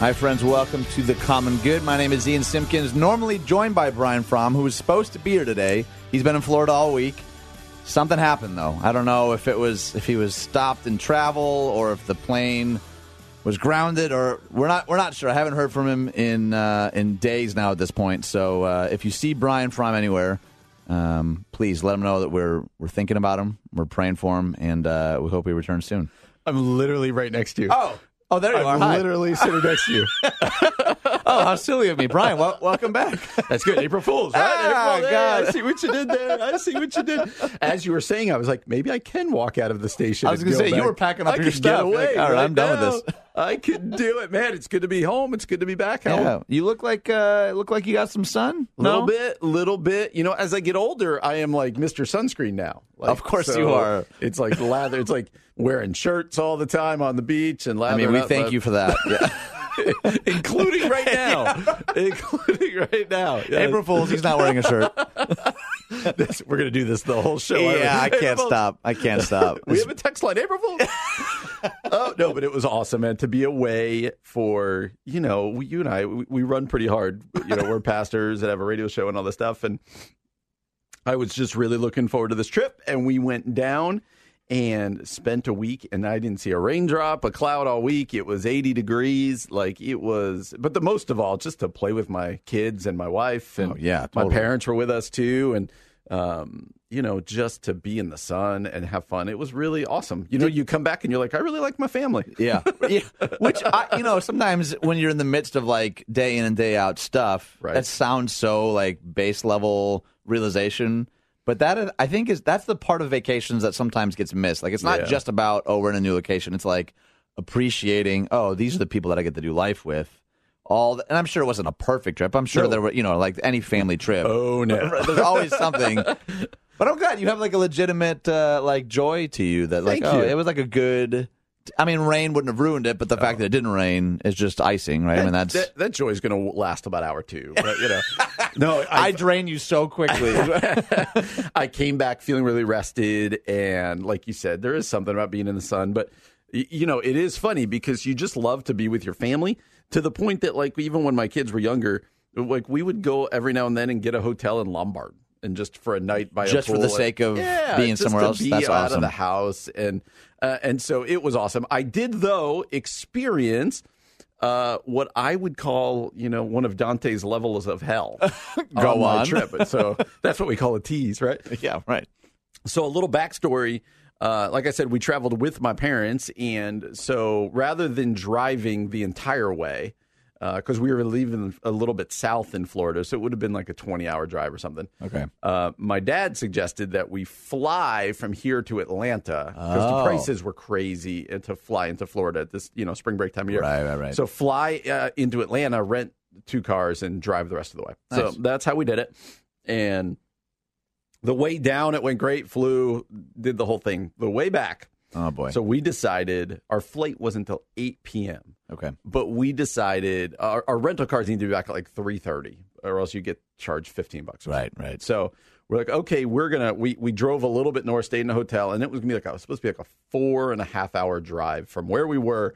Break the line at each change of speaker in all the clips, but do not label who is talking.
Hi, friends. Welcome to The Common Good. My name is Ian Simpkins, normally joined by Brian Fromm, who was supposed to be here today. He's been in Florida all week. Something happened, though. I don't know if it was if he was stopped in travel or if the plane was grounded, or we're not we're not sure. I haven't heard from him in uh, in days now at this point. So uh, if you see Brian Fromm anywhere, um, please let him know that we're we're thinking about him, we're praying for him, and uh, we hope he returns soon.
I'm literally right next to you.
Oh, oh, there you are.
I'm
are. Hi.
literally sitting next to you.
Oh, how silly of me, Brian. Wel- welcome back.
That's good. April Fools, right?
Ah,
April,
God.
I see what you did there. I see what you did. As you were saying, I was like, maybe I can walk out of the station.
I was gonna
go
say, you were packing up
I
your
could
stuff.
Get away
Like, all right, I'm done with this.
I could do it, man. It's good to be home. It's good to be back home.
Yeah, you look like uh, look like you got some sun.
Little
No?
bit, little bit. You know, as I get older, I am like Mr. Sunscreen now. Like,
Of course
so
you are.
It's like lather. It's like wearing shirts all the time on the beach and
laughing.
I
mean, we thank you for that. Yeah.
including right now, including right now. Yeah.
April Fools, he's not wearing a shirt.
This- we're gonna do this the whole show.
yeah, I
April
can't
Fool's.
stop. I can't stop.
We have a text line, April Fool. oh no, but it was awesome, man, to be away for you know we, you and I we, we run pretty hard. You know, we're pastors that have a radio show and all this stuff, and I was just really looking forward to this trip. And we went down and spent a week, and I didn't see a raindrop, a cloud all week. It was 80 degrees, like it was. But the most of all, just to play with my kids and my wife, and
Oh, yeah,
my parents were with us too, and um, you know, just to be in the sun and have fun. It was really awesome. You know, you come back and you're like, I really like my family.
Yeah, yeah. Which I, you know, sometimes when you're in the midst of like day in and day out stuff,
Right.
that sounds so like base level realization. But that I think is that's the part of vacations that sometimes gets missed. Like it's not
Yeah.
just about oh we're in a new location. It's like appreciating oh these are the people that I get to do life with. All the, and I'm sure it wasn't a perfect trip. I'm sure
No.
there were you know like any family trip.
Oh no.
There's always something. But I'm glad you have like a legitimate uh, like joy to you that like
Thank
oh
you.
it was like a good. I mean, rain wouldn't have ruined it, but the fact that it didn't rain is just icing, right? I mean, that's
that, that joy is going to last about hour two. But, you know, no,
I
I,
drain you so quickly.
I came back feeling really rested, and like you said, there is something about being in the sun. But y- you know, it is funny because you just love to be with your family to the point that, like, even when my kids were younger, like we would go every now and then and get a hotel in Lombard. And just for a night by a
Just for the
pool.
sake of
Yeah,
being
just
somewhere
to
else.
be
That's
out
awesome.
of the house, and uh, and so it was awesome. I did though experience uh, what I would call, you know, one of Dante's levels of hell.
Go
my
on.
trip. So that's what we call a tease, right?
yeah, right.
So a little backstory. Uh, like I said, we traveled with my parents, and so rather than driving the entire way, because we were leaving a little bit south in Florida, so it would have been like a twenty-hour drive or something.
Okay.
Uh, my dad suggested that we fly from here to Atlanta because
Oh.
the prices were crazy uh, to fly into Florida at this, you know, spring break time of year.
Right, right, right.
So fly uh, into Atlanta, rent two cars, and drive the rest of the way. So that's how we did it. And the way down, it went great. Flew, did the whole thing. The way back,
Oh boy.
so we decided our flight wasn't until eight p.m.
okay.
But we decided our, our rental cars need to be back at like three thirty, or else you get charged fifteen bucks.
Right, right.
so we're like, okay, we're gonna. We we drove a little bit north, stayed in a hotel, and it was gonna be like it was supposed to be like a four and a half hour drive from where we were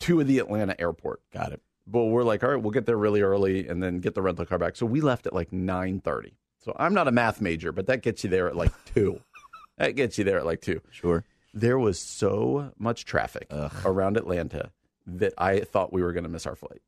to the Atlanta airport.
Got it.
But we're like, all right, we'll get there really early and then get the rental car back. So we left at like nine thirty. So I'm not a math major, but that gets you there at like two. that gets you there at like two.
Sure.
there was so much traffic around Atlanta that I thought we were going to miss our flight.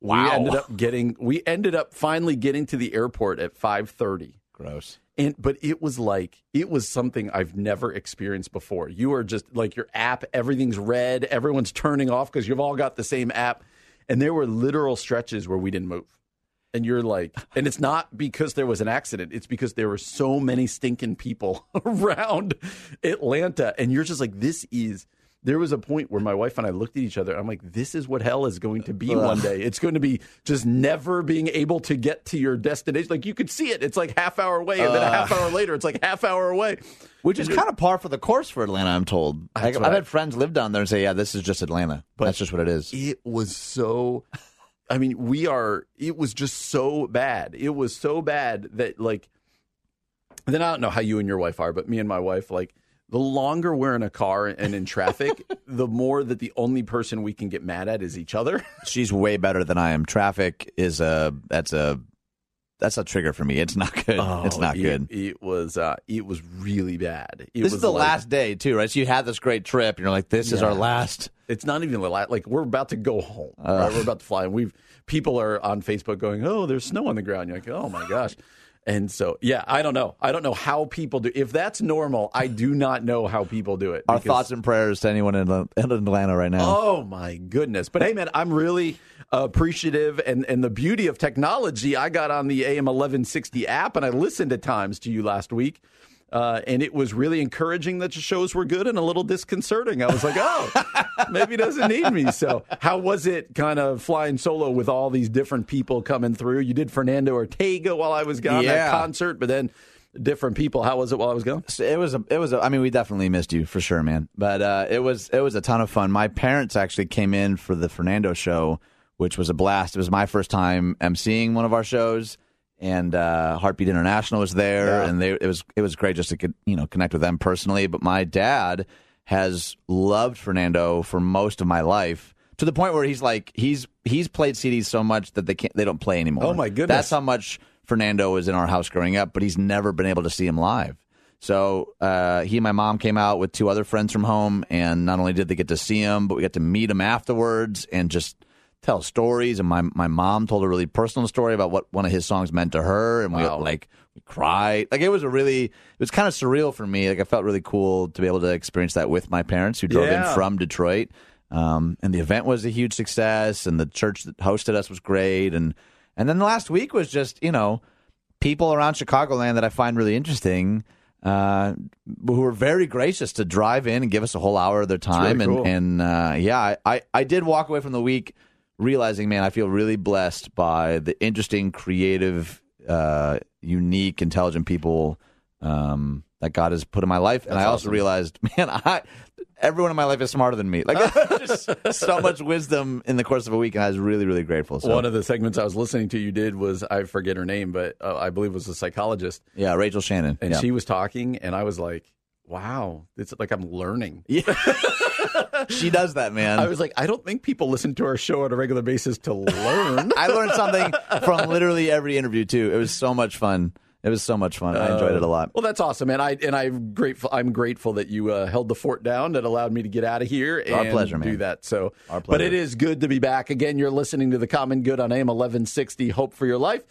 Wow.
We ended up getting we ended up finally getting to the airport at 5:30.
Gross.
And but it was like it was something I've never experienced before. You are just like your app, everything's red, everyone's turning off because you've all got the same app. And there were literal stretches where we didn't move. And you're like, and it's not because there was an accident. It's because there were so many stinking people around Atlanta. And you're just like, this is. There was a point where my wife and I looked at each other. I'm like, this is what hell is going to be one day. It's going to be just never being able to get to your destination. Like you could see it. It's like half hour away, and then a half hour later, it's like half hour away.
Which is kind of par for the course for Atlanta, I'm told.
That's
I've had friends live down there and say, yeah, this is just Atlanta. But That's just what it is.
It was so. I mean, we are. It was just so bad. It was so bad that like. Then I don't know how you and your wife are, but me and my wife, like, the longer we're in a car and in traffic, the more that the only person we can get mad at is each other.
She's way better than I am. Traffic is a that's a that's a trigger for me. It's not good. it's not
it,
good.
It was. uh It was really bad. It
This
was
is the
like-
last day too, right? So you had this great trip, and you're like, "This is our last."
It's not even the last. Like we're about to go home. Right? We're about to fly, and we've people are on Facebook going, "Oh, there's snow on the ground." You're like, "Oh my gosh." And so, yeah, I don't know. I don't know how people do. If that's normal, I do not know how people do it.
Our
because-
thoughts and prayers to anyone in, in Atlanta right now.
Oh my goodness! But hey, man, I'm really appreciative, and and the beauty of technology. I got on the AM 1160 app, and I listened at times to you last week. Uh, and it was really encouraging that the shows were good and a little disconcerting. I was like, oh, maybe he doesn't need me. So, how was it kind of flying solo with all these different people coming through? You did Fernando Ortega while I was gone
Yeah.
that concert, but then different people. How was it while I was gone?
So it was a, it was a, I mean we definitely missed you for sure man but uh, it was it was a ton of fun my parents actually came in for the Fernando show which was a blast it was my first time emceeing one of our shows and uh, Heartbeat International was there and they it was it was great just to you know connect with them personally but my dad has loved Fernando for most of my life to the point where he's like he's he's played CDs so much that they can't they don't play anymore
Oh, my goodness.
that's how much Fernando was in our house growing up, but he's never been able to see him live. So uh, he and my mom came out with two other friends from home, and not only did they get to see him, but we got to meet him afterwards and just tell stories. And my my mom told a really personal story about what one of his songs meant to her, and
Wow.
we like we cried. Like it was a really it was kind of surreal for me. Like I felt really cool to be able to experience that with my parents who drove
Yeah.
in from Detroit. Um, and the event was a huge success, and the church that hosted us was great, and and then the last week was just you know people around Chicagoland that I find really interesting, uh, who were very gracious to drive in and give us a whole hour of their time,
really cool.
and and uh, yeah, I I did walk away from the week realizing, man, I feel really blessed by the interesting, creative, uh, unique, intelligent people. Um, that God has put in my life, and I also realized, man, I everyone in my life is smarter than me. Like just so much wisdom in the course of a week, and I was really, really grateful. So,
One of the segments I was listening to you did was I forget her name, but uh, I believe it was a psychologist,
yeah, Rachel Shannon,
and
yeah.
she was talking, and I was like, "Wow, it's like I'm learning."
She does that, man.
I was like, I don't think people listen to our show on a regular basis to learn.
I learned something from literally every interview too. It was so much fun. It was so much fun. I enjoyed it a lot.
well, that's awesome, and I and I'm grateful. I'm grateful that you uh, held the fort down that allowed me to get out of here and
Our pleasure, man.
do that. So,
Our
but it is good to be back again. You're listening to the Common Good on AM 1160. Hope for your life.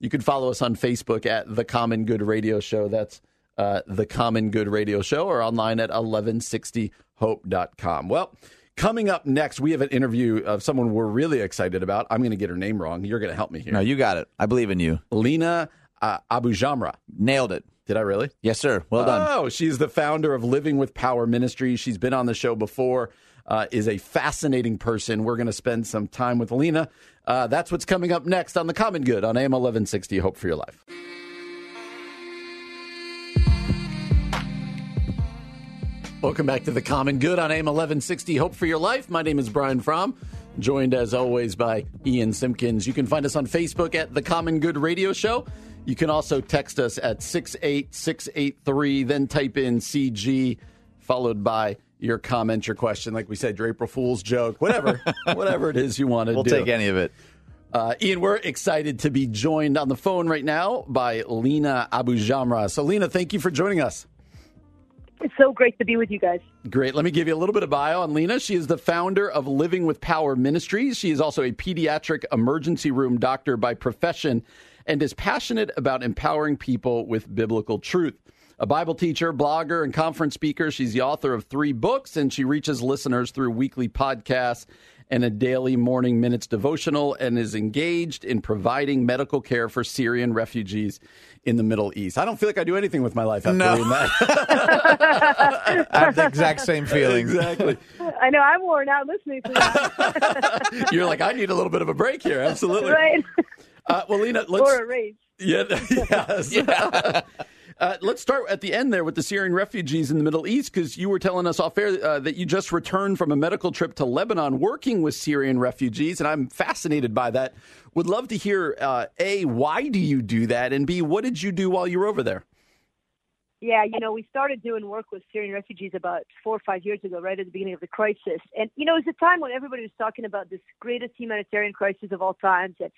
You can follow us on Facebook at the Common Good Radio Show. That's uh, the Common Good Radio Show, or online at 1160hope.com. Well. Coming up next, we have an interview of someone we're really excited about. I'm going to get her name wrong. You're going to help me here.
No, you got it. I believe in you.
Lina uh, Abujamra.
Nailed it.
Did I really?
Yes, sir. Well done.
Oh, she's the founder of Living with Power Ministries. She's been on the show before. Uh, is a fascinating person. We're going to spend some time with Lina. Uh, that's what's coming up next on the Common Good on AM 1160. Hope for your life. Welcome back to the Common Good on AM 1160. Hope for your life. My name is Brian Fromm, joined as always by Ian Simpkins. You can find us on Facebook at the Common Good Radio Show. You can also text us at 68683, then type in CG, followed by your comment, your question. Like we said, your April Fool's joke, whatever, whatever it is you want to
We'll
do.
take any of it.
Uh, Ian, we're excited to be joined on the phone right now by Lina Abu Jamra. So, Lina, thank you for joining us.
It's so great to be with you guys.
Great. Let me give you a little bit of bio on Lina. She is the founder of Living with Power Ministries. She is also a pediatric emergency room doctor by profession and is passionate about empowering people with biblical truth. A Bible teacher, blogger, and conference speaker, she's the author of three books, and she reaches listeners through weekly podcasts and a daily morning minutes devotional and is engaged in providing medical care for Syrian refugees in the Middle East. I don't feel like I do anything with my life after
No.
reading that.
I have the exact same feelings.
exactly.
I know I'm worn out listening to that.
You're like, I need a little bit of a break here. Absolutely.
right?
Uh, well, Lina, let's.
or a race.
Yeah, yes. Uh, let's start at the end there with the Syrian refugees in the Middle East, because you were telling us off air uh, that you just returned from a medical trip to Lebanon working with Syrian refugees, and I'm fascinated by that. Would love to hear uh, A, why do you do that? And B, what did you do while you were over there?
Yeah, you know, we started doing work with Syrian refugees about four or five years ago, right at the beginning of the crisis. And, you know, it was a time when everybody was talking about this greatest humanitarian crisis of all times. And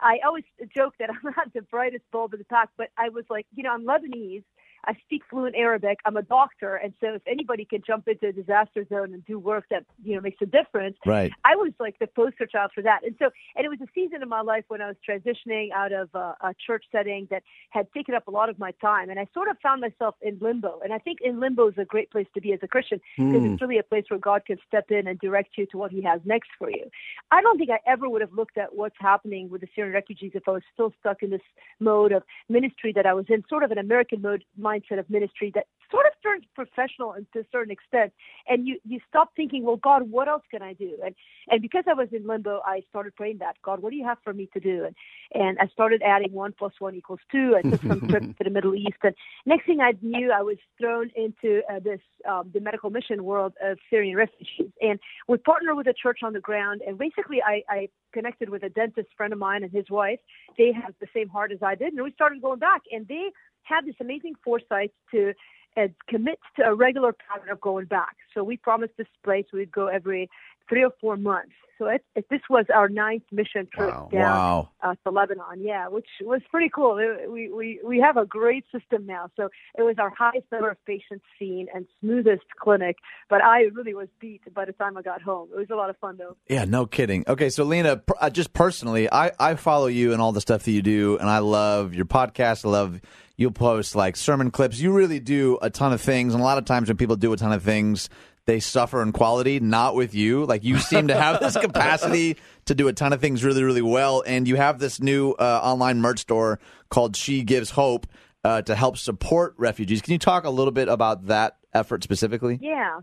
I always joke that I'm not the brightest bulb in the pack, but I was like, you know, I'm Lebanese. I speak fluent Arabic. I'm a doctor, and so if anybody can jump into a disaster zone and do work that you know makes a difference,
Right.
I was like the poster child for that. And so, and it was a season in my life when I was transitioning out of uh, a church setting that had taken up a lot of my time, and I sort of found myself in limbo. And I think in limbo is a great place to be as a Christian because it's really a place where God can step in and direct you to what He has next for you. I don't think I ever would have looked at what's happening with the Syrian refugees if I was still stuck in this mode of ministry that I was in, sort of an American mode mindset of ministry that sort of turned professional and to a certain extent. And you you stop thinking, well, God, what else can I do? And and because I was in limbo, I started praying that God, what do you have for me to do? And and I started adding one plus one equals two. I took some trips to the Middle East, and next thing I knew, I was thrown into uh, this um, the medical mission world of Syrian refugees. And we partnered with a church on the ground, and basically, I, I connected with a dentist friend of mine and his wife. They have the same heart as I did, and we started going back. And they had this amazing foresight to uh, commit to a regular pattern of going back. So we promised this place we'd go every three or four months. So it, it, this was our ninth mission trip
Wow.
down
Wow.
uh, to Lebanon. Yeah, which was pretty cool. It, we we we have a great system now. So it was our highest number of patients seen and smoothest clinic. But I really was beat by the time I got home. It was a lot of fun though.
Yeah, no kidding. Okay, so Lina, uh, just personally, I, I follow you and all the stuff that you do, and I love your podcast. I love you'll post like sermon clips. You really do a ton of things, and a lot of times when people do a ton of things, they suffer in quality. Not with you. Like you seem to have this capacity to do a ton of things really, really well, and you have this new uh, online merch store called She Gives Hope uh, to help support refugees. Can you talk a little bit about that effort specifically?
Yeah.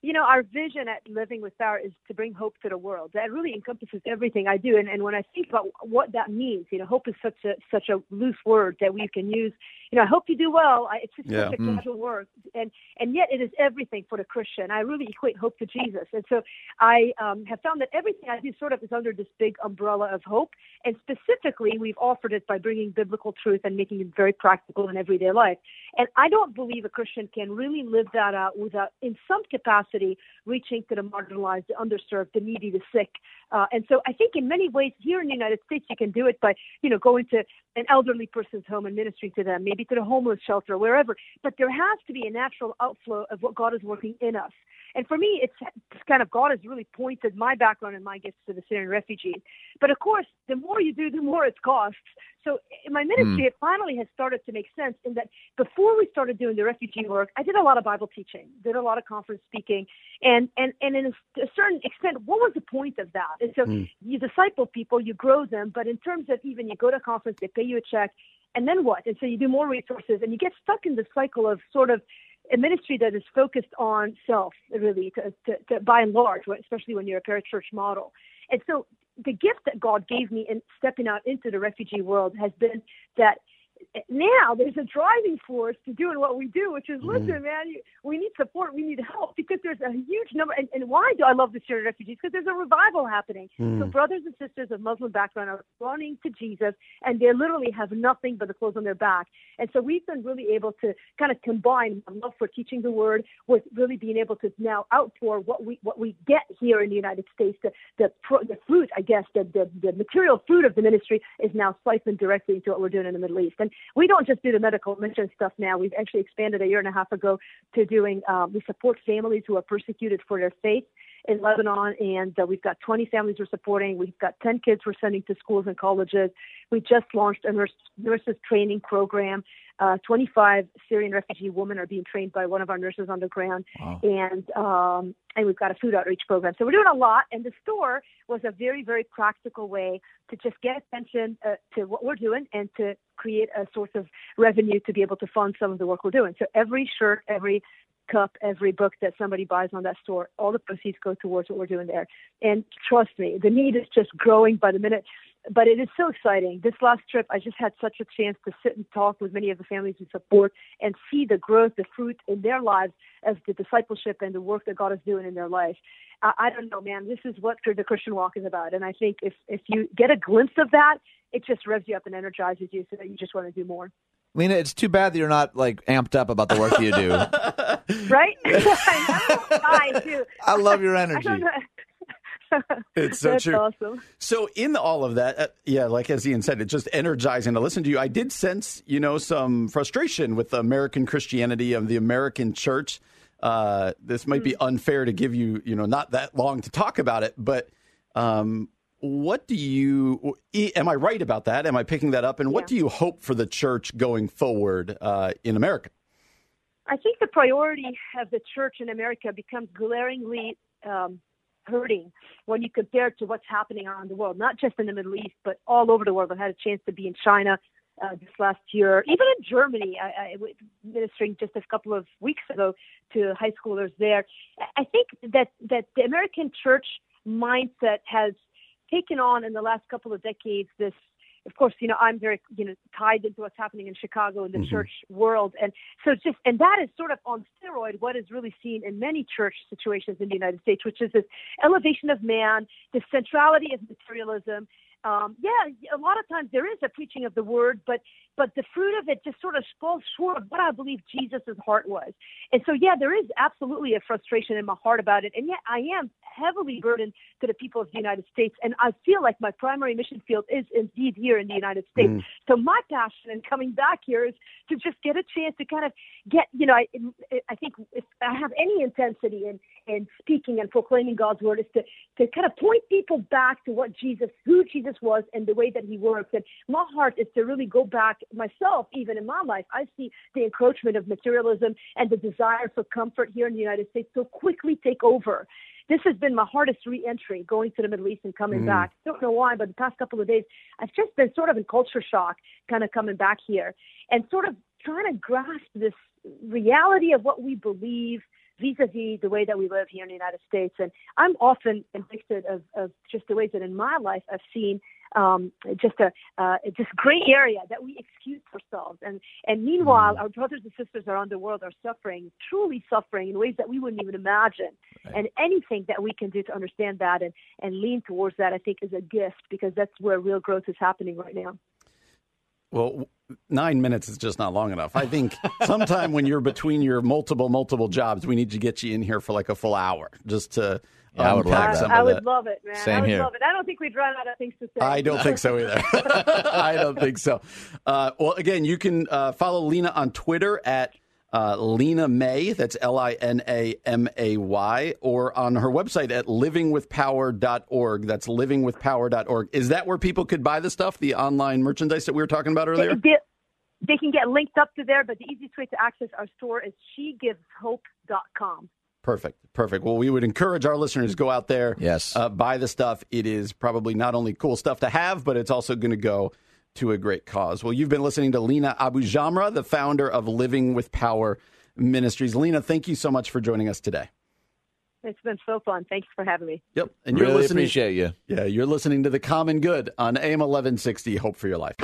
You know, our vision at Living with Power is to bring hope to the world. That really encompasses everything I do. And, and when I think about what that means, you know, hope is such a such a loose word that we can use. You know, I hope you do well. I, it's just
Yeah.
such a casual word, and and yet it is everything for the Christian. I really equate hope to Jesus, and so I um, have found that everything I do sort of is under this big umbrella of hope. And specifically, we've offered it by bringing biblical truth and making it very practical in everyday life. And I don't believe a Christian can really live that out without, in some capacity, reaching to the marginalized, the underserved, the needy, the sick. Uh, and so I think in many ways here in the United States, you can do it by, you know, going to an elderly person's home and ministering to them, maybe to the homeless shelter, wherever. But there has to be a natural outflow of what God is working in us. And for me, it's, kind of God has really pointed my background and my gifts to the Syrian refugees. But of course, the more you do, the more it costs. So in my hmm. ministry, it finally has started to make sense in that before we started doing the refugee work, I did a lot of Bible teaching, did a lot of conference speaking, and and and in a, a certain extent, what was the point of that? And so hmm. you disciple people, you grow them, but in terms of even you go to a conference, they pay you a check, and then what? And so you do more resources, and you get stuck in the cycle of sort of a ministry that is focused on self, really, to, to, to by and large, especially when you're a parachurch model. And so the gift that God gave me in stepping out into the refugee world has been that now there's a driving force to doing what we do, which is mm-hmm. listen, man, you, we need support, we need help because there's a huge number. And, and why do I love the Syrian refugees? Because there's a revival happening. So mm. brothers and sisters of Muslim background are running to Jesus, and they literally have nothing but the clothes on their back. And so we've been really able to kind of combine my love for teaching the word with really being able to now outpour what we what we get here in the United States. The the, pro, the fruit, I guess, the, the the material fruit of the ministry is now siphoned directly into what we're doing in the Middle East. And we don't just do the medical mission stuff now. We've actually expanded a year and a half ago to doing. Um, we support families who are persecuted for their faith in Lebanon, and uh, we've got 20 families we're supporting. We've got 10 kids we're sending to schools and colleges. We just launched a nurse, nurses training program. Uh, 25 Syrian refugee women are being trained by one of our nurses on the ground, wow. and um, and we've got a food outreach program. So we're doing a lot. And the store was a very very practical way to just get attention uh, to what we're doing and to create a source of revenue to be able to fund some of the work we're doing. So every shirt, every cup, every book that somebody buys on that store, all the proceeds go towards what we're doing there. And trust me, the need is just growing by the minute. But it is so exciting. This last trip, I just had such a chance to sit and talk with many of the families we support and see the growth, the fruit in their lives as the discipleship and the work that God is doing in their life. I, I don't know, man. This is what the Christian walk is about. And I think if, if you get a glimpse of that, it just revs you up and energizes you so that you just want to do more.
Lina, it's too bad that you're not like amped up about the work you do.
right? I know. too.
I love your energy.
it's so
That's
true.
Awesome.
So in all of that, uh, yeah, like as Ian said, it's just energizing to listen to you. I did sense, you know, some frustration with American Christianity and the American church. Uh, this might mm. be unfair to give you, you know, not that long to talk about it, but um, what do you am i right about that? Am i picking that up? And what yeah. do you hope for the church going forward uh, in america?
I think the priority of the church in america becomes glaringly um, hurting when you compare it to what's happening around the world not just in the middle east but all over the world. I had a chance to be in china uh, this last year even in germany. I, I was ministering just a couple of weeks ago to high schoolers there. I think that that the american church mindset has taken on in the last couple of decades this of course, you know, I'm very, you know, tied into what's happening in Chicago in the mm-hmm. church world. And so just, and that is sort of on steroid what is really seen in many church situations in the United States, which is this elevation of man, the centrality of materialism, um, yeah, a lot of times there is a preaching of the word, but but the fruit of it just sort of falls short of what I believe Jesus' heart was. And so, yeah, there is absolutely a frustration in my heart about it. And yet, I am heavily burdened to the people of the United States, and I feel like my primary mission field is indeed here in the United States. Mm. So my passion in coming back here is to just get a chance to kind of get, you know, I, I think if I have any intensity in in speaking and proclaiming God's word is to to kind of point people back to what Jesus, who Jesus was, and the way that He works. And my heart is to really go back myself, even in my life. I see the encroachment of materialism and the desire for comfort here in the United States so quickly take over. This has been my hardest re-entry, going to the Middle East and coming mm. back. Don't know why, but the past couple of days, I've just been sort of in culture shock, kind of coming back here, and sort of trying to grasp this reality of what we believe vis-a-vis the way that we live here in the United States. And I'm often convicted of, of just the ways that in my life I've seen um, just a uh, just gray area that we excuse ourselves. And and meanwhile, mm. our brothers and sisters around the world are suffering, truly suffering in ways that we wouldn't even imagine. Right. And anything that we can do to understand that and and lean towards that, I think, is a gift because that's where real growth is happening right now.
Well, nine minutes is just not long enough. I think sometime when you're between your multiple, multiple jobs, we need to get you in here for like a full hour just to
yeah, I would love
that. I would love it, man.
Same
I would
here.
love it. I don't think we'd run out of things to say.
I don't think so either. I don't think so. Uh, well, again, you can uh, follow Lina on Twitter at uh, Lina May. That's L I N A M A Y, or on her website at livingwithpower.org. That's livingwithpower.org. Is that where people could buy the stuff, the online merchandise that we were talking about earlier?
They, they can get linked up to there, but the easiest way to access our store is shegiveshope.com.
Perfect. Perfect. Well, we would encourage our listeners to go out there,
yes,
uh, buy the stuff. It is probably not only cool stuff to have, but it's also going to go to a great cause. Well, you've been listening to Lina Abu Jamra, the founder of Living with Power Ministries. Lina, thank you so much for joining us today.
It's been so fun. Thanks for having me.
Yep.
And you're really listening, appreciate you.
Yeah, you're listening to The Common Good on AM 1160, Hope for Your Life.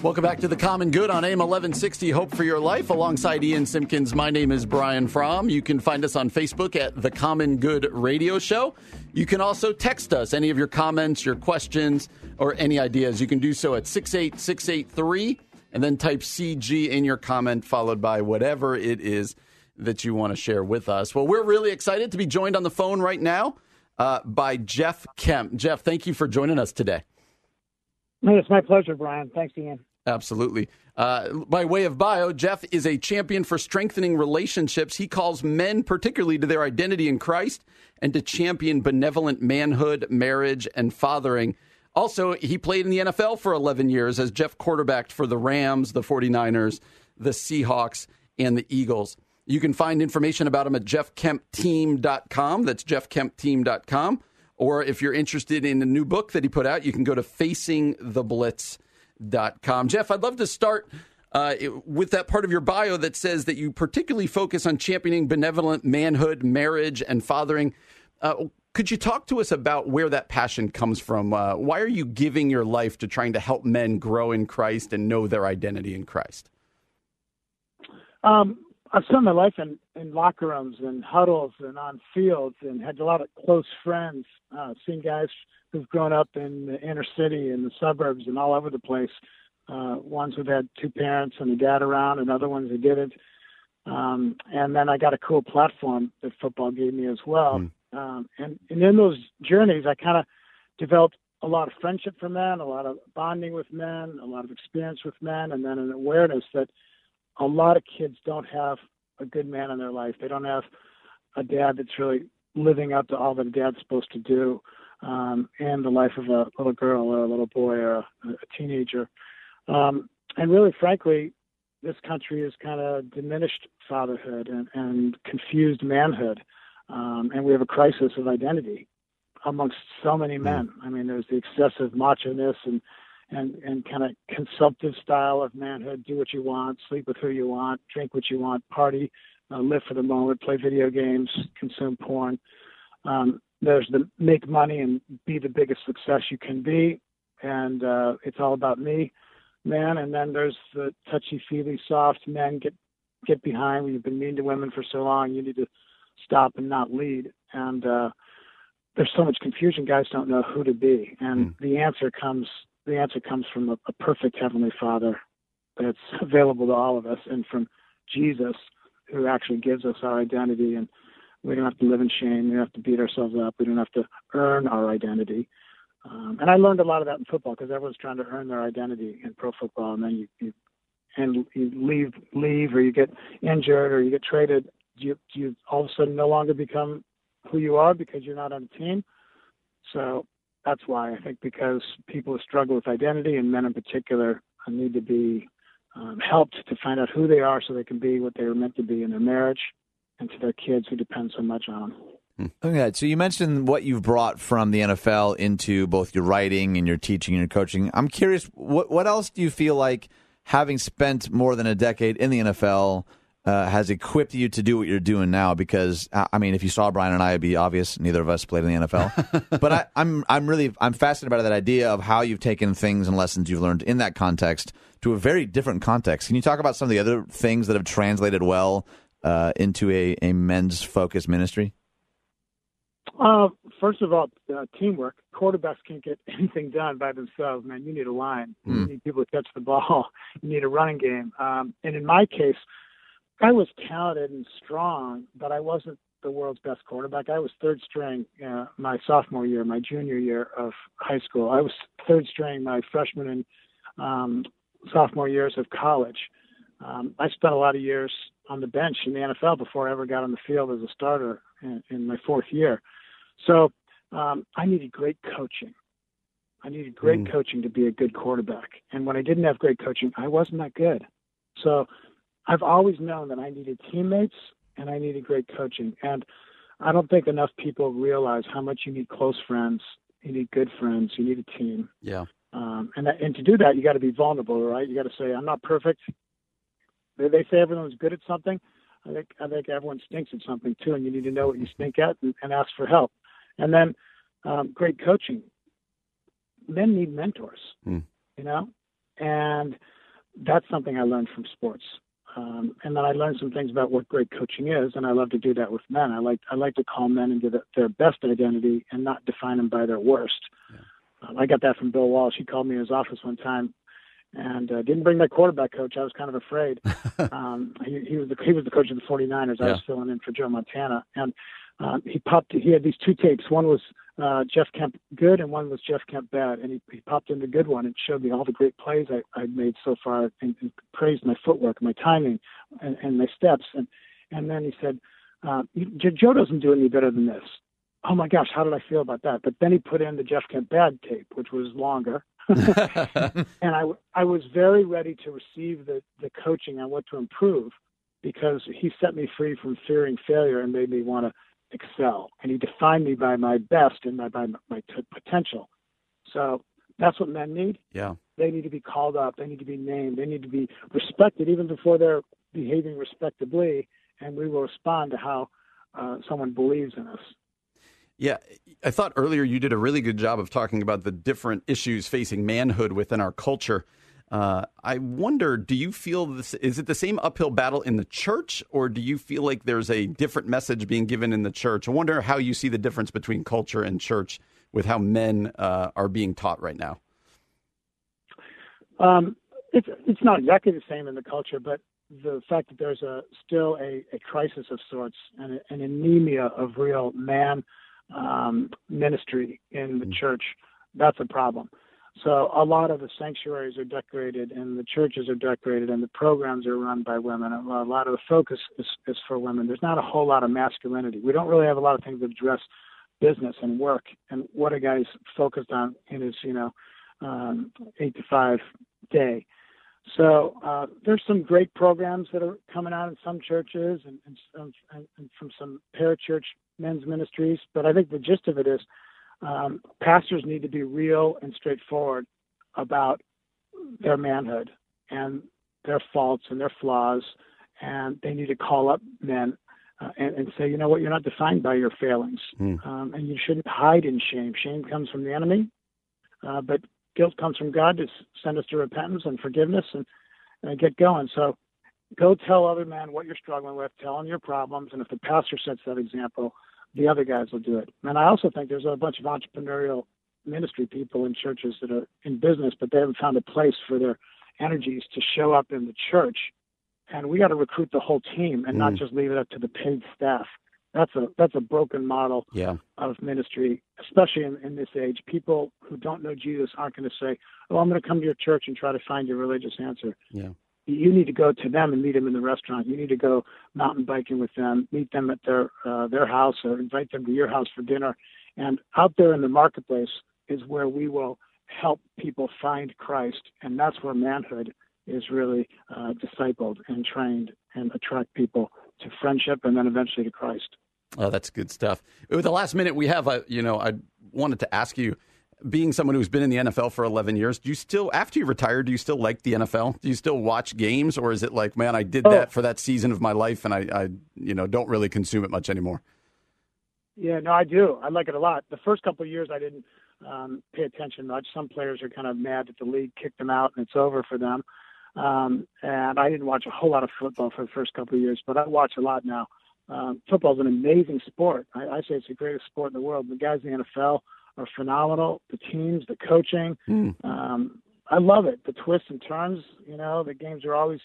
Welcome back to the Common Good on AM 1160 Hope for Your Life. Alongside Ian Simpkins, my name is Brian Fromm. You can find us on Facebook at The Common Good Radio Show. You can also text us any of your comments, your questions, or any ideas. You can do so at 68683 and then type CG in your comment, followed by whatever it is that you want to share with us. Well, we're really excited to be joined on the phone right now uh, by Jeff Kemp. Jeff, thank you for joining us today.
It's my pleasure, Brian. Thanks, Ian.
Absolutely. Uh, by way of bio, Jeff is a champion for strengthening relationships. He calls men, particularly to their identity in Christ, and to champion benevolent manhood, marriage, and fathering. Also, he played in the NFL for 11 years as Jeff quarterbacked for the Rams, the 49ers, the Seahawks, and the Eagles. You can find information about him at jeffkempteam.com. That's jeffkempteam.com. Or if you're interested in a new book that he put out, you can go to Facing the facingtheblitz.com. Jeff, I'd love to start uh, with that part of your bio that says that you particularly focus on championing benevolent manhood, marriage, and fathering. Uh, could you talk to us about where that passion comes from? Uh, why are you giving your life to trying to help men grow in Christ and know their identity in Christ?
Um, I've spent my life in, in locker rooms and huddles and on fields and had a lot of close friends, uh, seen guys who've grown up in the inner city and the suburbs and all over the place. Uh, ones who've had two parents and a dad around and other ones who didn't. Um, and then I got a cool platform that football gave me as well. Mm. Um, and, and in those journeys, I kind of developed a lot of friendship for men, a lot of bonding with men, a lot of experience with men, and then an awareness that – a lot of kids don't have a good man in their life. They don't have a dad that's really living up to all that a dad's supposed to do um, in the life of a little girl or a little boy or a, a teenager. Um, and really, frankly, this country has kind of diminished fatherhood and, and confused manhood. Um, and we have a crisis of identity amongst so many hmm. men. I mean, there's the excessive macho ness and and and kind of consumptive style of manhood. Do what you want, sleep with who you want, drink what you want, party, uh, live for the moment, play video games, consume porn. Um, there's the make money and be the biggest success you can be, and uh, it's all about me, man. And then there's the touchy feely, soft men get get behind. When you've been mean to women for so long, you need to stop and not lead. And uh, there's so much confusion. Guys don't know who to be, and mm. the answer comes the answer comes from a, a perfect Heavenly Father that's available to all of us, and from Jesus, who actually gives us our identity. And we don't have to live in shame. We don't have to beat ourselves up. We don't have to earn our identity. Um, and I learned a lot of that in football because everyone's trying to earn their identity in pro football, and then you, you and you leave leave or you get injured or you get traded. You you all of a sudden no longer become who you are because you're not on the team. So that's why I think because people struggle with identity and men in particular need to be um, helped to find out who they are so they can be what they were meant to be in their marriage and to their kids who depend so much on them.
Okay, so you mentioned what you've brought from the NFL into both your writing and your teaching and your coaching. I'm curious, what what else do you feel like having spent more than a decade in the NFL uh, has equipped you to do what you're doing now? Because I mean, if you saw Brian and I, it'd be obvious. Neither of us played in the NFL, but I, I'm I'm really I'm fascinated by that idea of how you've taken things and lessons you've learned in that context to a very different context. Can you talk about some of the other things that have translated well uh, into a, a men's focused ministry?
Uh, first of all, uh, teamwork. Quarterbacks can't get anything done by themselves, man. You need a line. Mm. You need people to catch the ball. You need a running game. Um, and in my case, I was talented and strong, but I wasn't the world's best quarterback. I was third string uh, my sophomore year, my junior year of high school. I was third string my freshman and um, sophomore years of college. Um, I spent a lot of years on the bench in the NFL before I ever got on the field as a starter in, in my fourth year. So um, I needed great coaching. I needed great mm. coaching to be a good quarterback. And when I didn't have great coaching, I wasn't that good. So I've always known that I needed teammates and I needed great coaching. And I don't think enough people realize how much you need close friends, you need good friends, you need a team.
Yeah.
Um, and that, and to do that, you got to be vulnerable, right? You got to say, "I'm not perfect." They, they say everyone's good at something. I think I think everyone stinks at something too, and you need to know what you stink at and, and ask for help. And then um, great coaching. Men need mentors, mm. you know, and that's something I learned from sports. Um, and then I learned some things about what great coaching is, and I love to do that with men. I like I like to call men into the, their best identity and not define them by their worst. Yeah. Um, I got that from Bill Walsh. He called me in his office one time, and uh, didn't bring my quarterback coach. I was kind of afraid. um, he, he was the he was the coach of the 49ers. I was filling in for Joe Montana, and uh, he popped. He had these two tapes. One was uh, Jeff Kemp good, and one was Jeff Kemp bad. And he, he popped in the good one and showed me all the great plays I, I'd made so far, and, and praised my footwork, my timing, and, and my steps. And and then he said, uh, "Joe doesn't do any better than this." Oh my gosh, how did I feel about that? But then he put in the Jeff Kemp bad tape, which was longer. and I, I was very ready to receive the, the coaching on what to improve because he set me free from fearing failure and made me want to excel. And he defined me by my best and by, by my t- potential. So that's what men need.
Yeah.
They need to be called up. They need to be named. They need to be respected even before they're behaving respectably. And we will respond to how uh, someone believes in us.
Yeah, I thought earlier you did a really good job of talking about the different issues facing manhood within our culture. Uh, I wonder, do you feel this? Is it the same uphill battle in the church, or do you feel like there's a different message being given in the church? I wonder how you see the difference between culture and church with how men uh, are being taught right now.
Um, it's it's not exactly the same in the culture, but the fact that there's a still a, a crisis of sorts and an anemia of real man um, ministry in the church, that's a problem. So a lot of the sanctuaries are decorated and the churches are decorated and the programs are run by women. A lot of the focus is, is for women. There's not a whole lot of masculinity. We don't really have a lot of things that address business and work and what a guy's focused on in his, you know, um, eight to five day. So uh, there's some great programs that are coming out in some churches and, and, and, and from some parachurch men's ministries. But I think the gist of it is um, pastors need to be real and straightforward about their manhood and their faults and their flaws, and they need to call up men uh, and, and say, you know what, you're not defined by your failings, um, and you shouldn't hide in shame. Shame comes from the enemy, uh, but guilt comes from God to send us to repentance and forgiveness and uh, get going. So go tell other men what you're struggling with, tell them your problems, and if the pastor sets that example, the other guys will do it. And I also think there's a bunch of entrepreneurial ministry people in churches that are in business, but they haven't found a place for their energies to show up in the church. And we got to recruit the whole team and not
Mm.
just leave it up to the paid staff. That's a that's a broken model
Yeah.
of ministry, especially in, in this age. People who don't know Jesus aren't going to say, "Oh, I'm going to come to your church and try to find your religious answer."
Yeah.
You need to go to them and meet them in the restaurant. You need to go mountain biking with them, meet them at their uh, their house, or invite them to your house for dinner. And out there in the marketplace is where we will help people find Christ, and that's where manhood is really uh, discipled and trained and attract people to friendship and then eventually to Christ.
Oh, that's good stuff. With the last minute we have, I, you know, I wanted to ask you, being someone who's been in the NFL for 11 years, do you still, after you retire, do you still like the NFL? Do you still watch games, or is it like, man, I did
Oh.
that for that season of my life, and I, I, you know, don't really consume it much anymore?
Yeah, no, I do. I like it a lot. The first couple of years, I didn't um, pay attention much. Some players are kind of mad that the league kicked them out and it's over for them. Um, and I didn't watch a whole lot of football for the first couple of years, but I watch a lot now. Um, football is an amazing sport. I, I say it's the greatest sport in the world. The guys in the NFL are phenomenal. The teams, the coaching, um, I love it. The twists and turns. You know, the games are always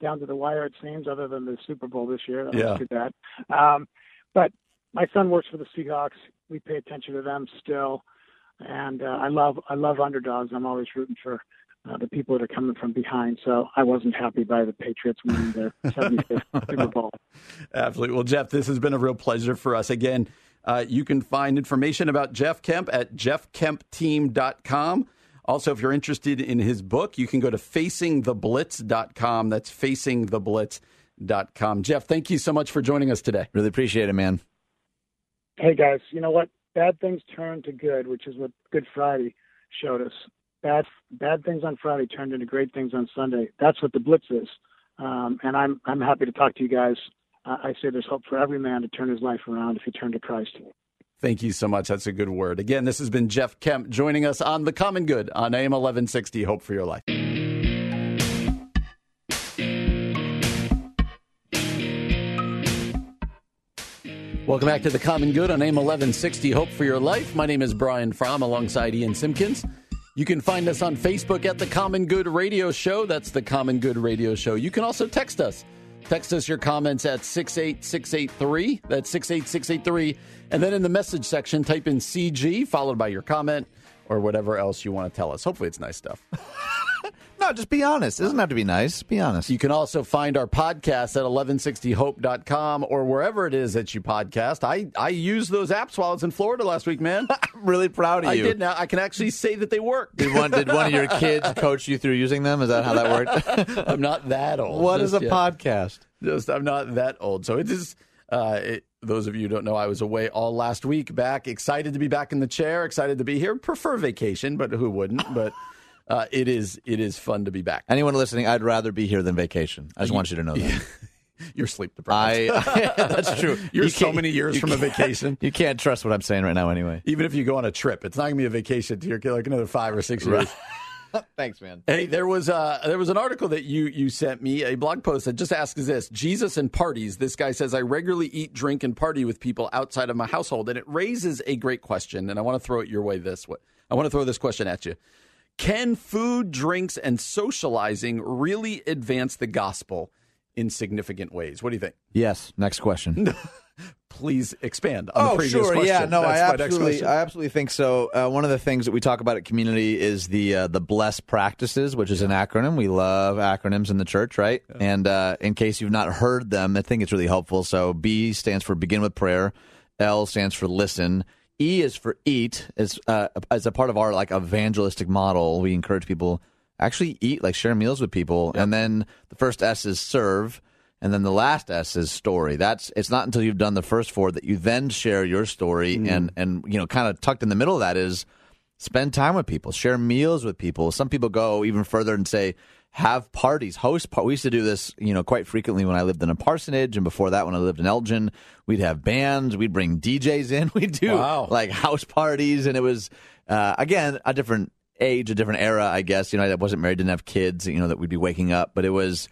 down to the wire. It seems, other than the Super Bowl this year.
Yeah.
too bad. Um, but my son works for the Seahawks. We pay attention to them still, and uh, I love I love underdogs. I'm always rooting for uh, the people that are coming from behind. So I wasn't happy by the Patriots winning their 75th Super Bowl.
Absolutely. Well, Jeff, this has been a real pleasure for us. Again, uh, you can find information about Jeff Kemp at jeffkempteam.com. Also, if you're interested in his book, you can go to facingtheblitz.com. That's facingtheblitz.com. Jeff, thank you so much for joining us today.
Really appreciate it, man.
Hey guys, you know what? Bad things turn to good, which is what Good Friday showed us. Bad bad things on Friday turned into great things on Sunday. That's what the Blitz is, um, and I'm I'm happy to talk to you guys. I say there's hope for every man to turn his life around if he turn to Christ.
Thank you so much. That's a good word. Again, this has been Jeff Kemp joining us on The Common Good on AM 1160. Hope for your life. Welcome back to The Common Good on AM 1160. Hope for your life. My name is Brian Fromm alongside Ian Simpkins. You can find us on Facebook at The Common Good Radio Show. That's The Common Good Radio Show. You can also text us. Text us your comments at 68683. That's 68683. And then in the message section, type in CG, followed by your comment or whatever else you want to tell us. Hopefully, it's nice stuff.
No, just be honest. It doesn't have to be nice. Be honest.
You can also find our podcast at 1160hope.com or wherever it is that you podcast. I, I used those apps while I was in Florida last week, man.
I'm really proud of you.
I did now. I can actually say that they work.
Did one, did one of your kids coach you through using them? Is that how that worked?
I'm not that old.
what is a podcast?
Just I'm not that old. So it is. Uh, it, those of you who don't know, I was away all last week. Back, excited to be back in the chair. Excited to be here. Prefer vacation, but who wouldn't? But uh, it is it is fun to be back.
Anyone listening, I'd rather be here than vacation. I just want you to know that.
You're sleep deprived.
I, that's true.
You're
You
so many years from a vacation.
You can't trust what I'm saying right now, anyway.
Even if you go on a trip, it's not gonna be a vacation. You're like another five or six years.
Thanks, man.
Hey, there was uh, there was an article that you you sent me, a blog post that just asks this: Jesus and parties. This guy says I regularly eat, drink, and party with people outside of my household, and it raises a great question. And I want to throw it your way. This way, I want to throw this question at you: Can food, drinks, and socializing really advance the gospel in significant ways? What do you think?
Yes. Next question.
Please expand on the
Oh,
previous
sure.
question.
Yeah, no,
That's
I absolutely. I absolutely think so. Uh, one of the things that we talk about at community is the uh, the blessed practices, which is an acronym. We love acronyms in the church, right? And uh, in case you've not heard them, I think it's really helpful. So B stands for begin with prayer. L stands for listen. E is for eat. As uh, as a part of our like evangelistic model, we encourage people actually eat, like share meals with people. And then the first S is serve. And then the last S is story. That's it's not until you've done the first four that you then share your story and and you know kind of tucked in the middle of that is spend time with people, share meals with people. Some people go even further and say have parties, host par- we used to do this, you know, quite frequently when I lived in a parsonage and before that when I lived in Elgin, we'd have bands, we'd bring DJs in, we'd do
Wow.
like house parties and it was uh, again a different age, a different era, I guess. You know, I wasn't married, didn't have kids, you know, that we'd be waking up, but it was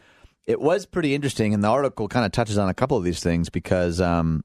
it was pretty interesting, and the article kind of touches on a couple of these things because, um,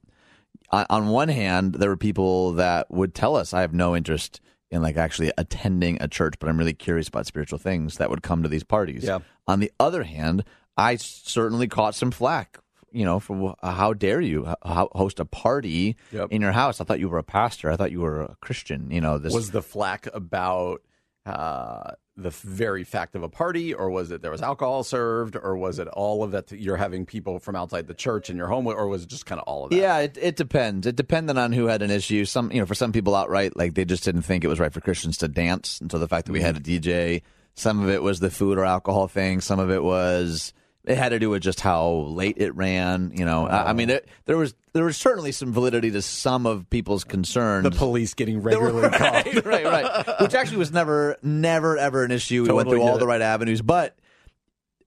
on, on one hand, there were people that would tell us, "I have no interest in like actually attending a church, but I'm really curious about spiritual things." That would come to these parties.
Yeah.
On the other hand, I certainly caught some flack. You know, for how dare you host a party
Yep.
in your house? I thought you were a pastor. I thought you were a Christian. You know, this
was the flack about uh, the very fact of a party, or was it there was alcohol served, or was it all of that? You're having people from outside the church in your home, or was it just kind of all of that?
Yeah, it, it depends. It depended on who had an issue. Some, you know, for some people outright, like they just didn't think it was right for Christians to dance. And so the fact that we had a mm-hmm. DJ, some of it was the food or alcohol thing. Some of it was it had to do with just how late it ran. You know, I, I mean, oh. it, there was there was certainly some validity to some of people's concerns.
the police getting regularly called.
right, right, right. Which actually was never, never, ever an issue. We went through all
get
the right avenues, but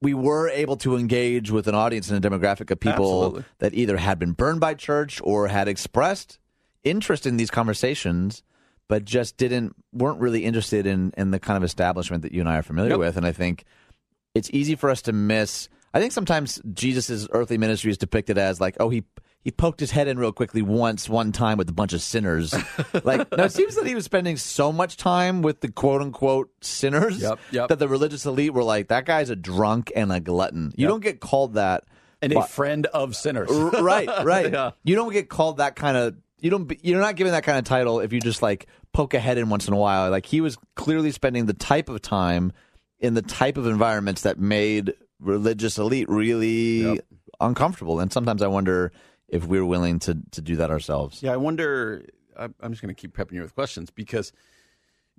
we were able to engage with an audience and a demographic of people
Absolutely.
that either had been burned by church or had expressed interest in these conversations, but just didn't weren't really interested in in the kind of establishment that you and I are familiar
Yep.
with. And I think it's easy for us to miss. I think sometimes Jesus' earthly ministry is depicted as like, oh, he he poked his head in real quickly once, one time with a bunch of sinners. like, no, it seems that he was spending so much time with the quote unquote sinners
Yep, yep.
that the religious elite were like, that guy's a drunk and a glutton. You
Yep.
don't get called that.
and a
But-
friend of sinners.
Right, right.
Yeah.
You don't get called that kind of. You don't. You're not given that kind of title if you just like poke a head in once in a while. Like he was clearly spending the type of time in the type of environments that made religious elite really
Yep.
uncomfortable. And sometimes I wonder if we're willing to to do that ourselves.
Yeah, I wonder. I'm I'm just going to keep prepping you with questions because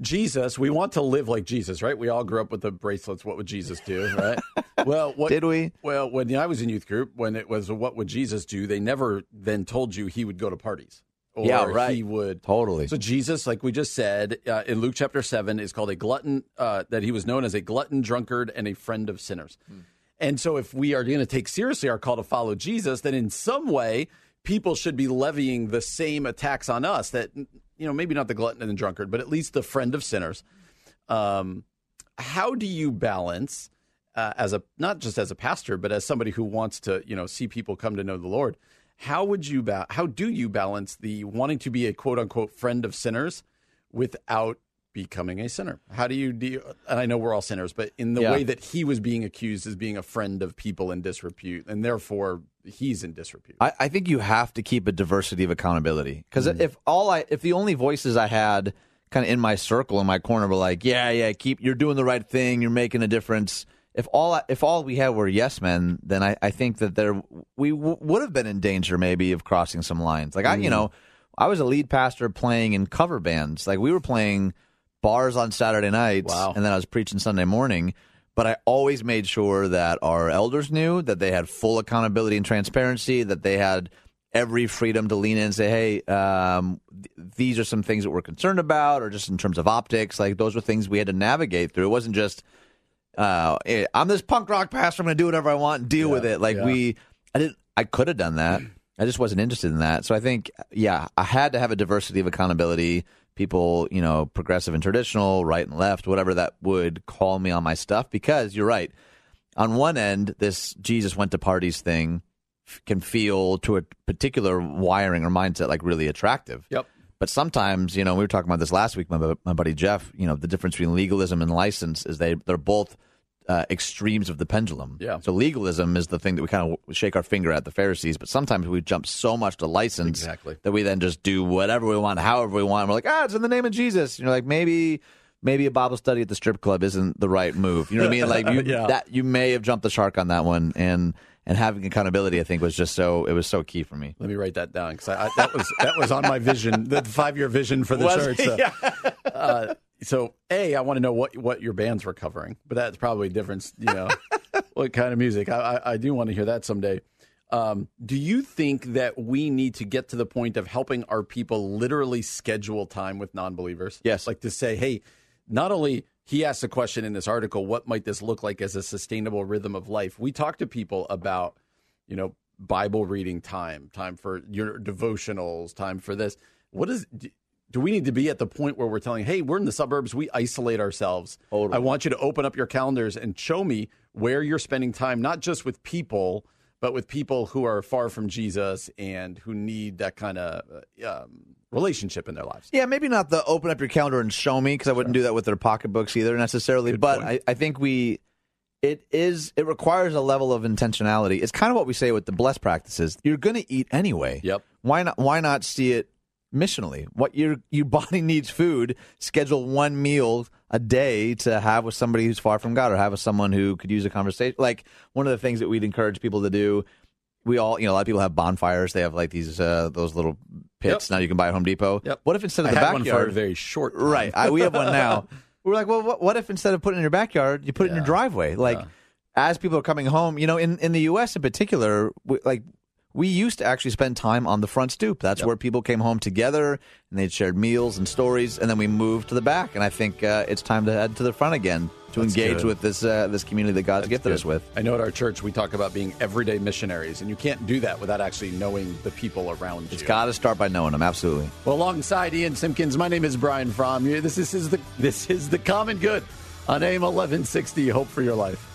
Jesus, we want to live like Jesus, right? We all grew up with the bracelets. What would Jesus do, right? well, what
Did we?
Well, when I was in youth group, when it was what would Jesus do, they never then told you he would go to parties. Or
Yeah, right.
He would
Totally.
So Jesus, like we just said uh, in Luke chapter seven, is called a glutton. Uh, that he was known as a glutton, drunkard, and a friend of sinners. And so, if we are going to take seriously our call to follow Jesus, then in some way, people should be levying the same attacks on us. That you know, maybe not the glutton and the drunkard, but at least the friend of sinners. Um, how do you balance uh, as a not just as a pastor, but as somebody who wants to you know see people come to know the Lord? How would you ba- How do you balance the wanting to be a quote unquote friend of sinners without becoming a sinner? How do you deal? And I know we're all sinners, but in the
Yeah.
way that he was being accused as being a friend of people in disrepute, and therefore he's in disrepute.
I, I think you have to keep a diversity of accountability because mm-hmm. if all I if the only voices I had kind of in my circle in my corner were like, yeah, yeah, keep you're doing the right thing, you're making a difference. If all if all we had were yes men, then I, I think that there we w- would have been in danger maybe of crossing some lines. Like I, you mm-hmm. know, I was a lead pastor playing in cover bands. Like we were playing bars on Saturday nights,
Wow.
and then I was preaching Sunday morning. But I always made sure that our elders knew that they had full accountability and transparency, that they had every freedom to lean in and say, "Hey, um, th- these are some things that we're concerned about," or just in terms of optics. Like those were things we had to navigate through. It wasn't just uh, I'm this punk rock pastor. I'm going to do whatever I want and deal with it. Like
yeah.
we, I didn't. I could have done that. I just wasn't interested in that. So I think, yeah, I had to have a diversity of accountability. People, you know, progressive and traditional, right and left, whatever that would call me on my stuff. Because you're right. On one end, this Jesus went to parties thing f- can feel to a particular wiring or mindset like really attractive.
Yep.
But sometimes, you know, we were talking about this last week. My, my buddy Jeff, you know, the difference between legalism and license is they they're both uh, extremes of the pendulum.
Yeah.
So legalism is the thing that we kind of shake our finger at the Pharisees, but sometimes we jump so much to license
Exactly.
that we then just do whatever we want, however we want. We're like, ah, it's in the name of Jesus. You're like, maybe. Maybe a Bible study at the strip club isn't the right move. You know what I mean? Like you,
Yeah.
that you may have jumped the shark on that one, and and having accountability, I think, was just so it was so key for me.
Let me write that down because that was that was on my vision, the five year vision for the
Was
church. So, uh, so, a, I want to know what what your bands were covering, but that's probably a difference. You know, what kind of music? I, I, I do want to hear that someday. Um, do you think that we need to get to the point of helping our people literally schedule time with non believers?
Yes.
like to say, hey, not only he asked a question in this article, what might this look like as a sustainable rhythm of life? We talk to people about, you know, Bible reading time, time for your devotionals, time for this. What is do we need to be at the point where we're telling, hey, we're in the suburbs, we isolate ourselves.
Totally.
I want you to open up your calendars and show me where you're spending time, not just with people, but with people who are far from Jesus and who need that kind of uh, um, relationship in their lives.
Yeah, maybe not the open up your calendar and show me because I wouldn't do that with their pocketbooks either necessarily.
Good
but. I, I think we it is it requires a level of intentionality. It's kind of what we say with the blessed practices. You're going to eat anyway.
Yep.
Why not? Why not see it missionally? What your your body needs food. Schedule one meal a day to have with somebody who's far from God, or have with someone who could use a conversation. Like one of the things that we'd encourage people to do. We all, you know, a lot of people have bonfires. They have like these uh, those little pits
Yep.
now you can buy at Home Depot.
Yep.
What if instead of
I
the backyard,
very short time.
Right. I, we have one now. We're like, well, what, what if instead of putting it in your backyard, you put it in your driveway? Like, as people are coming home, you know, in, in the U.S. in particular, we, like, we used to actually spend time on the front stoop. That's where people came home together and they'd shared meals and stories, and then we moved to the back. And I think uh, it's time to head to the front again to
That's
engage
good.
with this uh, this community that God's gifted us with.
I know at our church we talk about being everyday missionaries, and you can't do that without actually knowing the people around you.
It's got to start by knowing them. Absolutely.
Well, alongside Ian Simpkins, my name is Brian Fromm. This is, is the this is the Common Good on AM 1160. Hope for your life.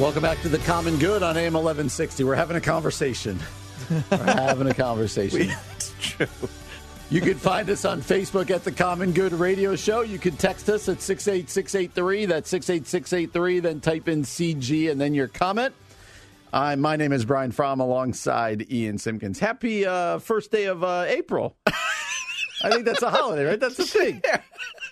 Welcome back to the Common Good on AM 1160. We're having a conversation. We're having a conversation.
It's true.
You can find us on Facebook at the Common Good Radio Show. You can text us at 68683. That's 68683. Then type in CG and then your comment. Uh, my name is Brian Fromm alongside Ian Simpkins. Happy uh, first day of uh, April. I think that's a holiday, right? That's a thing.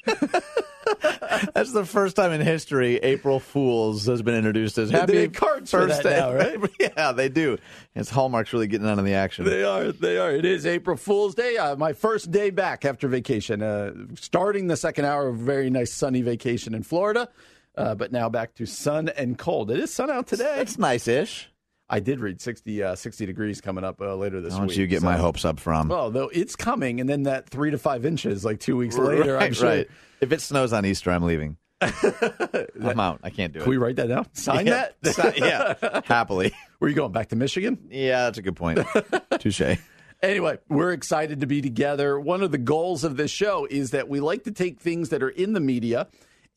That's the first time in history April Fools has been introduced as happy
They have cards
first
now, right?
yeah, they do. It's Hallmark's really getting out of the action.
They are. They are. It is April Fool's Day. Uh, my first day back after vacation. Uh, starting the second hour of a very nice sunny vacation in Florida, uh, but now back to sun and cold. It is sun out today.
It's nice-ish.
I did read 60, uh, 60 degrees coming up uh, later this
don't
week.
you get
so-
my hopes up from?
Well, though it's coming, and then that three to five inches, like two weeks later, I'm
right,
sure.
right. If it snows on Easter, I'm leaving. I'm out. I can't do it.
Can we write that down? Sign
yeah,
that.
Yeah, happily.
Where are you going? Back to Michigan?
Yeah, that's a good point. Touche.
Anyway, we're excited to be together. One of the goals of this show is that we like to take things that are in the media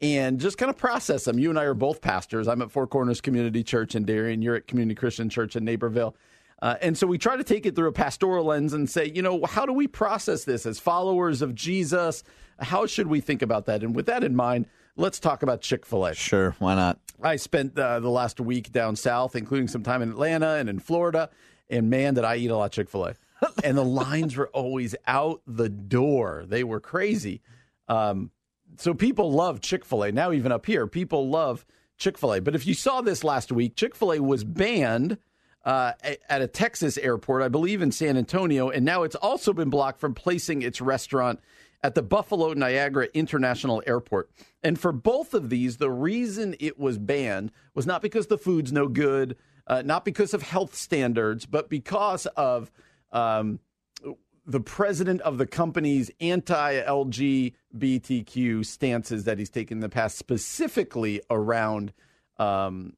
and just kind of process them. You and I are both pastors. I'm at Four Corners Community Church in Darien. You're at Community Christian Church in Naperville. Uh, and so we try to take it through a pastoral lens and say, you know, how do we process this as followers of Jesus? How should we think about that? And with that in mind, let's talk about Chick fil A.
Sure, why not?
I spent uh, the last week down south, including some time in Atlanta and in Florida. And man, did I eat a lot of Chick fil A. and the lines were always out the door. They were crazy. Um, so people love Chick fil A. Now, even up here, people love Chick fil A. But if you saw this last week, Chick fil A was banned uh, at a Texas airport, I believe in San Antonio. And now it's also been blocked from placing its restaurant at the Buffalo Niagara International Airport. And for both of these, the reason it was banned was not because the food's no good, uh, not because of health standards, but because of um, the president of the company's anti LGBTQ stances that he's taken in the past, specifically around um,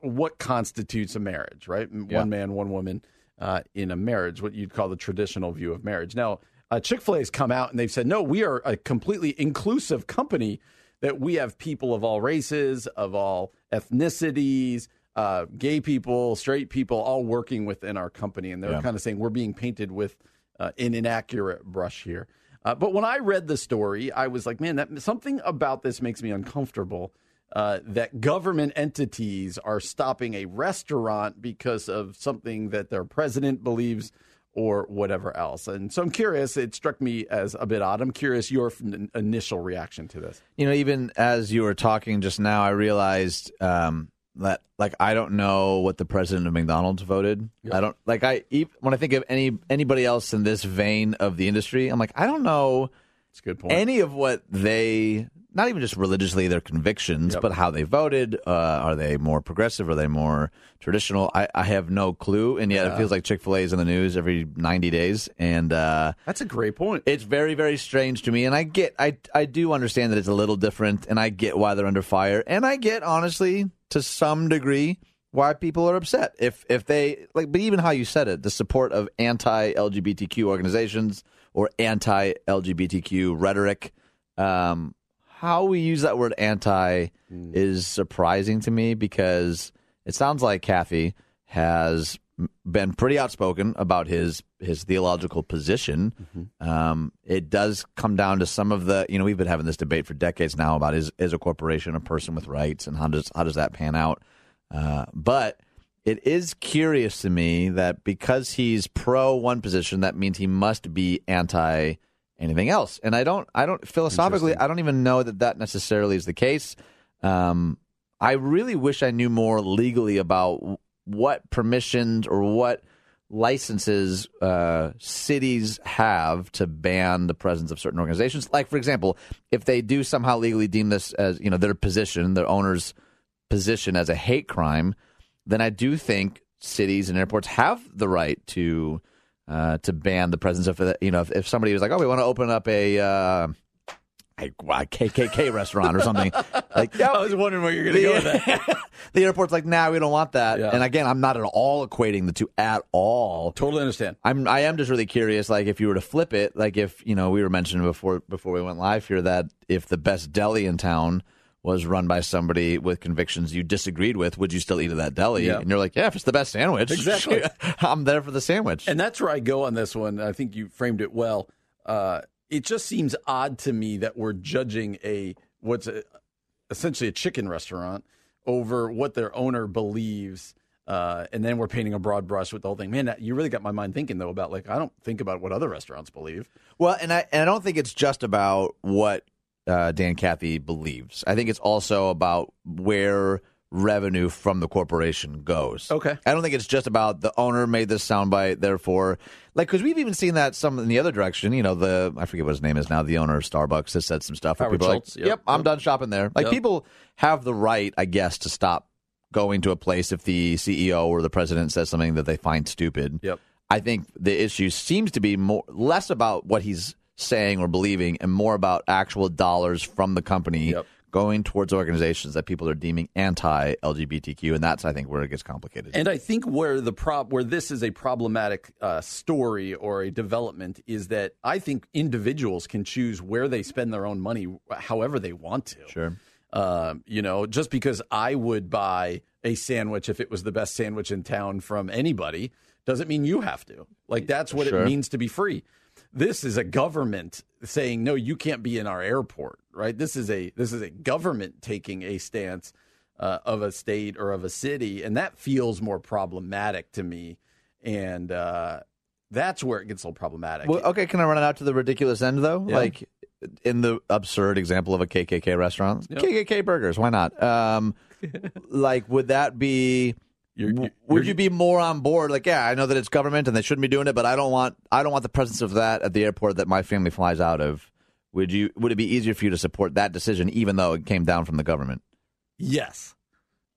what constitutes a marriage, right?
Yeah.
One man, one woman uh, in a marriage, what you'd call the traditional view of marriage. Now, uh, Chick fil A has come out and they've said, no, we are a completely inclusive company that we have people of all races, of all ethnicities, uh, gay people, straight people, all working within our company. And they're
Yeah.
kind of saying we're being painted with uh, an inaccurate brush here. Uh, but when I read the story, I was like, man, that something about this makes me uncomfortable. Uh, that government entities are stopping a restaurant because of something that their president believes or whatever else. And so I'm curious. It struck me as a bit odd. I'm curious your initial reaction to this.
You know, even as you were talking just now, I realized um, that, like, I don't know what the president of McDonald's voted. I don't like. I when I think of any anybody else in this vein of the industry, I'm like, I don't know
It's a good point.
any of what they. Not even just religiously their convictions,
Yep.
but how they voted. Uh, are they more progressive? Are they more traditional? I, I have no clue, and yet it feels like Chick Fil A is in the news every ninety days, and uh,
That's a great point.
it's very very strange to me and i get i i do understand that it's a little different and i get why they're under fire and i get honestly to some degree why people are upset if if they like but even how you said it the support of anti-lgbtq organizations or anti-lgbtq rhetoric um how we use that word anti is surprising to me because it sounds like Cathy has been pretty outspoken about his his theological position. Um, it does come down to some of the you know we've been having this debate for decades now about is is a corporation a person with rights and how does how does that pan out? Uh, but it is curious to me that because he's pro one position, that means he must be anti anything else. And I don't, I don't philosophically, I don't even know that that necessarily is the case. Um, I really wish I knew more legally about what permissions or what licenses uh, cities have to ban the presence of certain organizations. Like, for example, if they do somehow legally deem this as you know their position, their owner's position as a hate crime, then I do think cities and airports have the right to uh, to ban the presence of you know if, if somebody was like, oh, we want to open up a. Uh, a a KKK restaurant or something. Like,
I was wondering where you're going to go with that.
the airport's like, nah, we don't want that.
Yeah.
And again, I'm not at all equating the two at all.
Totally understand.
I'm I am just really curious, like if you were to flip it, like if you know we were mentioning before before we went live here that if the best deli in town was run by somebody with convictions you disagreed with, would you still eat at that deli?
Yeah.
And you're like, yeah, if it's the best sandwich,
Exactly.
I'm there for the sandwich.
And that's where I go on this one. I think you framed it well. Uh, it just seems odd to me that we're judging a what's a, essentially a chicken restaurant over what their owner believes. Uh, and then we're painting a broad brush with the whole thing. Man, that, you really got my mind thinking though about like I don't think about what other restaurants believe.
Well, and I and I don't think it's just about what uh, Dan Cathy believes. I think it's also about where revenue from the corporation goes.
Okay.
I don't think it's just about the owner made this soundbite, therefore, like, because we've even seen that some in the other direction. You know, the I forget what his name is now. The owner of Starbucks has said some stuff.
Howard
people
Schultz,
like,
yep.
I'm done shopping there. Like,
Yep.
people have the right, I guess, to stop going to a place if the CEO or the president says something that they find stupid.
Yep.
I think the issue seems to be more less about what he's saying or believing and more about actual dollars from the company
Yep.
going towards organizations that people are deeming anti-LGBTQ, and that's I think where it gets complicated.
And I think where the prob where this is a problematic uh, story or a development is that I think individuals can choose where they spend their own money however they want to.
Sure.
Um, you know, just because I would buy a sandwich if it was the best sandwich in town from anybody doesn't mean you have to. Like that's what
Sure.
it means to be free. This is a government saying no, you can't be in our airport, right? This is a this is a government taking a stance uh, of a state or of a city, and that feels more problematic to me. And uh, that's where it gets a little problematic.
Well, okay, can I run it out to the ridiculous end though?
Yeah.
Like in the absurd example of a KKK restaurant,
Yep.
KKK burgers, why not? Um, like, would that be?
You're- you're-
would you be more on board? Like, yeah, I know that it's government and they shouldn't be doing it, but I don't want I don't want the presence of that at the airport that my family flies out of. Would you? Would it be easier for you to support that decision, even though it came down from the government?
Yes.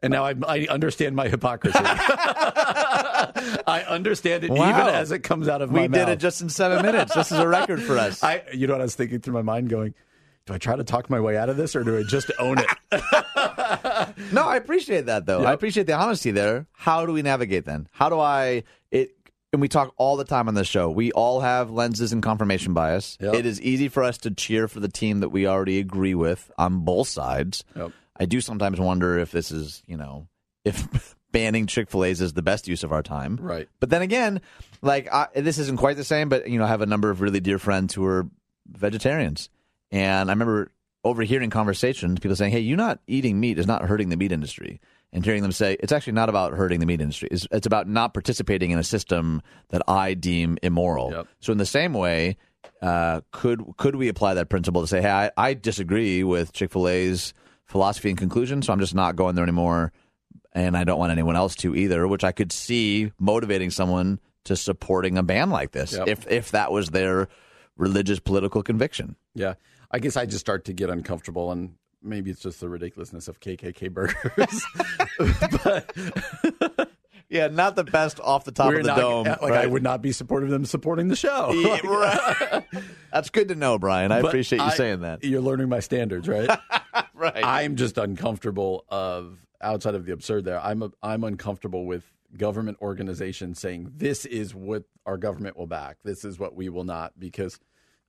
And now I, I understand my hypocrisy. I understand it
Wow.
even as it comes out of my
We did it just in seven minutes. This is a record for us.
I, you know what I was thinking through my mind, going, do I try to talk my way out of this, or do I just own it?
No, I appreciate that though.
Yep.
I appreciate the honesty there. How do we navigate then? How do I it and we talk all the time on this show. We all have lenses and confirmation bias.
Yep.
It is easy for us to cheer for the team that we already agree with on both sides.
Yep.
I do sometimes wonder if this is, you know, if banning Chick-fil-A's is the best use of our time.
Right.
But then again, like I, this isn't quite the same, but you know, I have a number of really dear friends who are vegetarians. And I remember overhearing conversations, people saying, "Hey, you're not eating meat is not hurting the meat industry." And hearing them say, "It's actually not about hurting the meat industry. It's, it's about not participating in a system that I deem immoral."
Yep.
So, in the same way, uh, could could we apply that principle to say, "Hey, I, I disagree with Chick Fil A's philosophy and conclusion, so I'm just not going there anymore." and I don't want anyone else to either, which I could see motivating someone to supporting a ban like this
Yep.
if if that was their religious political conviction.
Yeah. I guess I just start to get uncomfortable, and maybe it's just the ridiculousness of KKK burgers. but
Yeah, not the best off the top of the
not,
dome.
like I would not be supportive of them supporting the show.
Yeah, right. That's good to know, Brian. I
But
appreciate you
I-
saying that.
You're learning my standards, right?
Right.
I'm just uncomfortable of outside of the absurd there. I'm a, I'm uncomfortable with government organizations saying this is what our government will back. This is what we will not because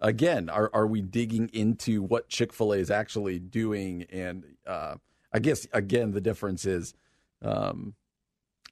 again, are are we digging into what Chick-fil-A is actually doing and uh, I guess again the difference is um,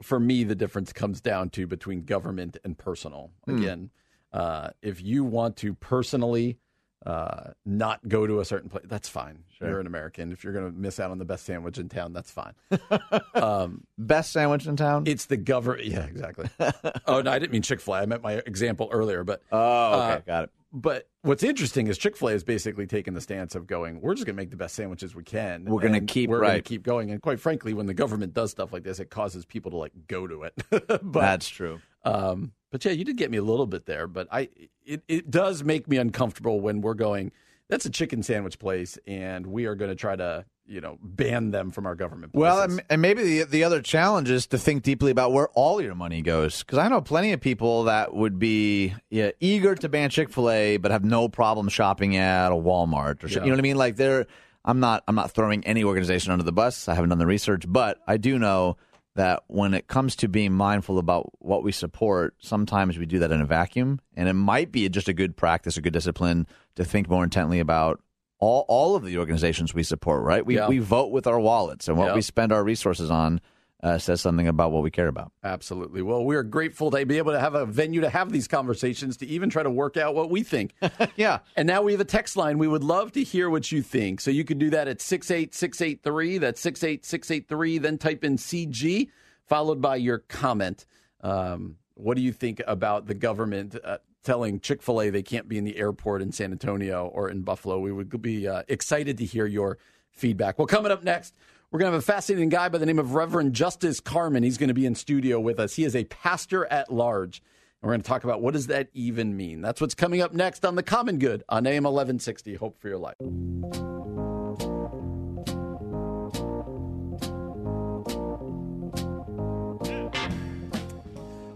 for me the difference comes down to between government and personal. Again, uh, if you want to personally uh, not go to a certain place, that's fine. You're an American. If you're going to miss out on the best sandwich in town, that's fine. um,
Best sandwich in town?
it's the government. Yeah, exactly. oh no, I didn't mean Chick Fil A. I meant my example earlier. But
oh, okay,
uh,
got it.
but what's interesting is Chick Fil A is basically taking the stance of going, we're just going to make the best sandwiches we can.
We're gonna keep-
we're gonna keep going. And quite frankly, when the government does stuff like this, it causes people to like go to it. but
That's true.
Um, but yeah, you did get me a little bit there. But I, it, it does make me uncomfortable when we're going. That's a chicken sandwich place, and we are going to try to, you know, ban them from our government.
Well,
places.
and, and maybe the the other challenge is to think deeply about where all your money goes. Because I know plenty of people that would be yeah, eager to ban Chick Fil A, but have no problem shopping at a Walmart or
Yeah.
you know what I mean. Like they're, I'm not I'm not throwing any organization under the bus. I haven't done the research, but I do know that when it comes to being mindful about what we support, sometimes we do that in a vacuum, and it might be just a good practice, a good discipline to think more intently about all all of the organizations we support. Right? We
Yeah.
we vote with our wallets, and what
Yeah.
we spend our resources on uh, says something about what we care about.
Absolutely. Well, we are grateful to be able to have a venue to have these conversations, to even try to work out what we think.
yeah.
And now we have a text line. We would love to hear what you think. So you can do that at 68683. That's 68683. Then type in CG, followed by your comment. Um, what do you think about the government uh, telling Chick fil A they can't be in the airport in San Antonio or in Buffalo. We would be uh, excited to hear your feedback. Well, coming up next, we're going to have a fascinating guy by the name of Reverend Justice Carmon. He's going to be in studio with us. He is a pastor at large. And we're going to talk about what does that even mean. That's what's coming up next on The Common Good on AM 1160. Hope for your life.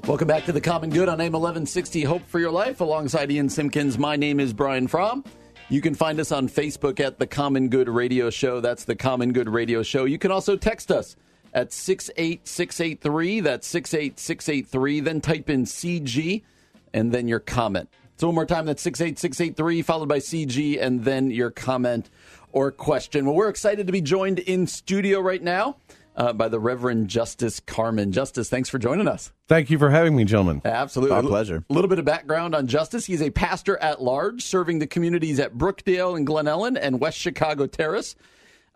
Welcome back to The Common Good on AM 1160. Hope for your life alongside Ian Simpkins. My name is Brian Fromm. You can find us on Facebook at The Common Good Radio Show. That's The Common Good Radio Show. You can also text us at 68683. That's 68683. Then type in CG and then your comment. So, one more time, that's 68683, followed by CG, and then your comment or question. Well, we're excited to be joined in studio right now uh, by the Reverend Justice Carmon. Justice, thanks for joining us.
Thank you for having me, gentlemen.
Absolutely.
Our pleasure.
A little bit of background on Justice. He's a pastor at large, serving the communities at Brookdale and Glen Ellyn and West Chicago Terrace.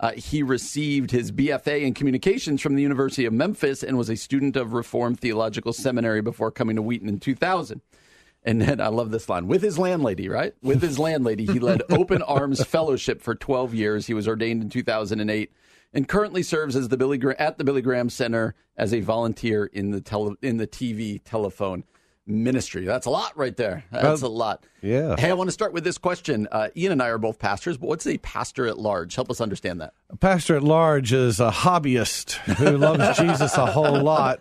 Uh, he received his BFA in communications from the University of Memphis and was a student of Reformed Theological Seminary before coming to Wheaton in 2000. And then I love this line with his landlady, right? With his landlady, he led Open Arms Fellowship for 12 years. He was ordained in 2008 and currently serves as the Billy Gra- at the Billy Graham Center as a volunteer in the tele- in the TV telephone ministry. That's a lot right there. That's a lot.
yeah.
Hey, I want to start with this question. Uh, Ian and I are both pastors, but what's a pastor at large? Help us understand that.
A pastor at large is a hobbyist who loves Jesus a whole lot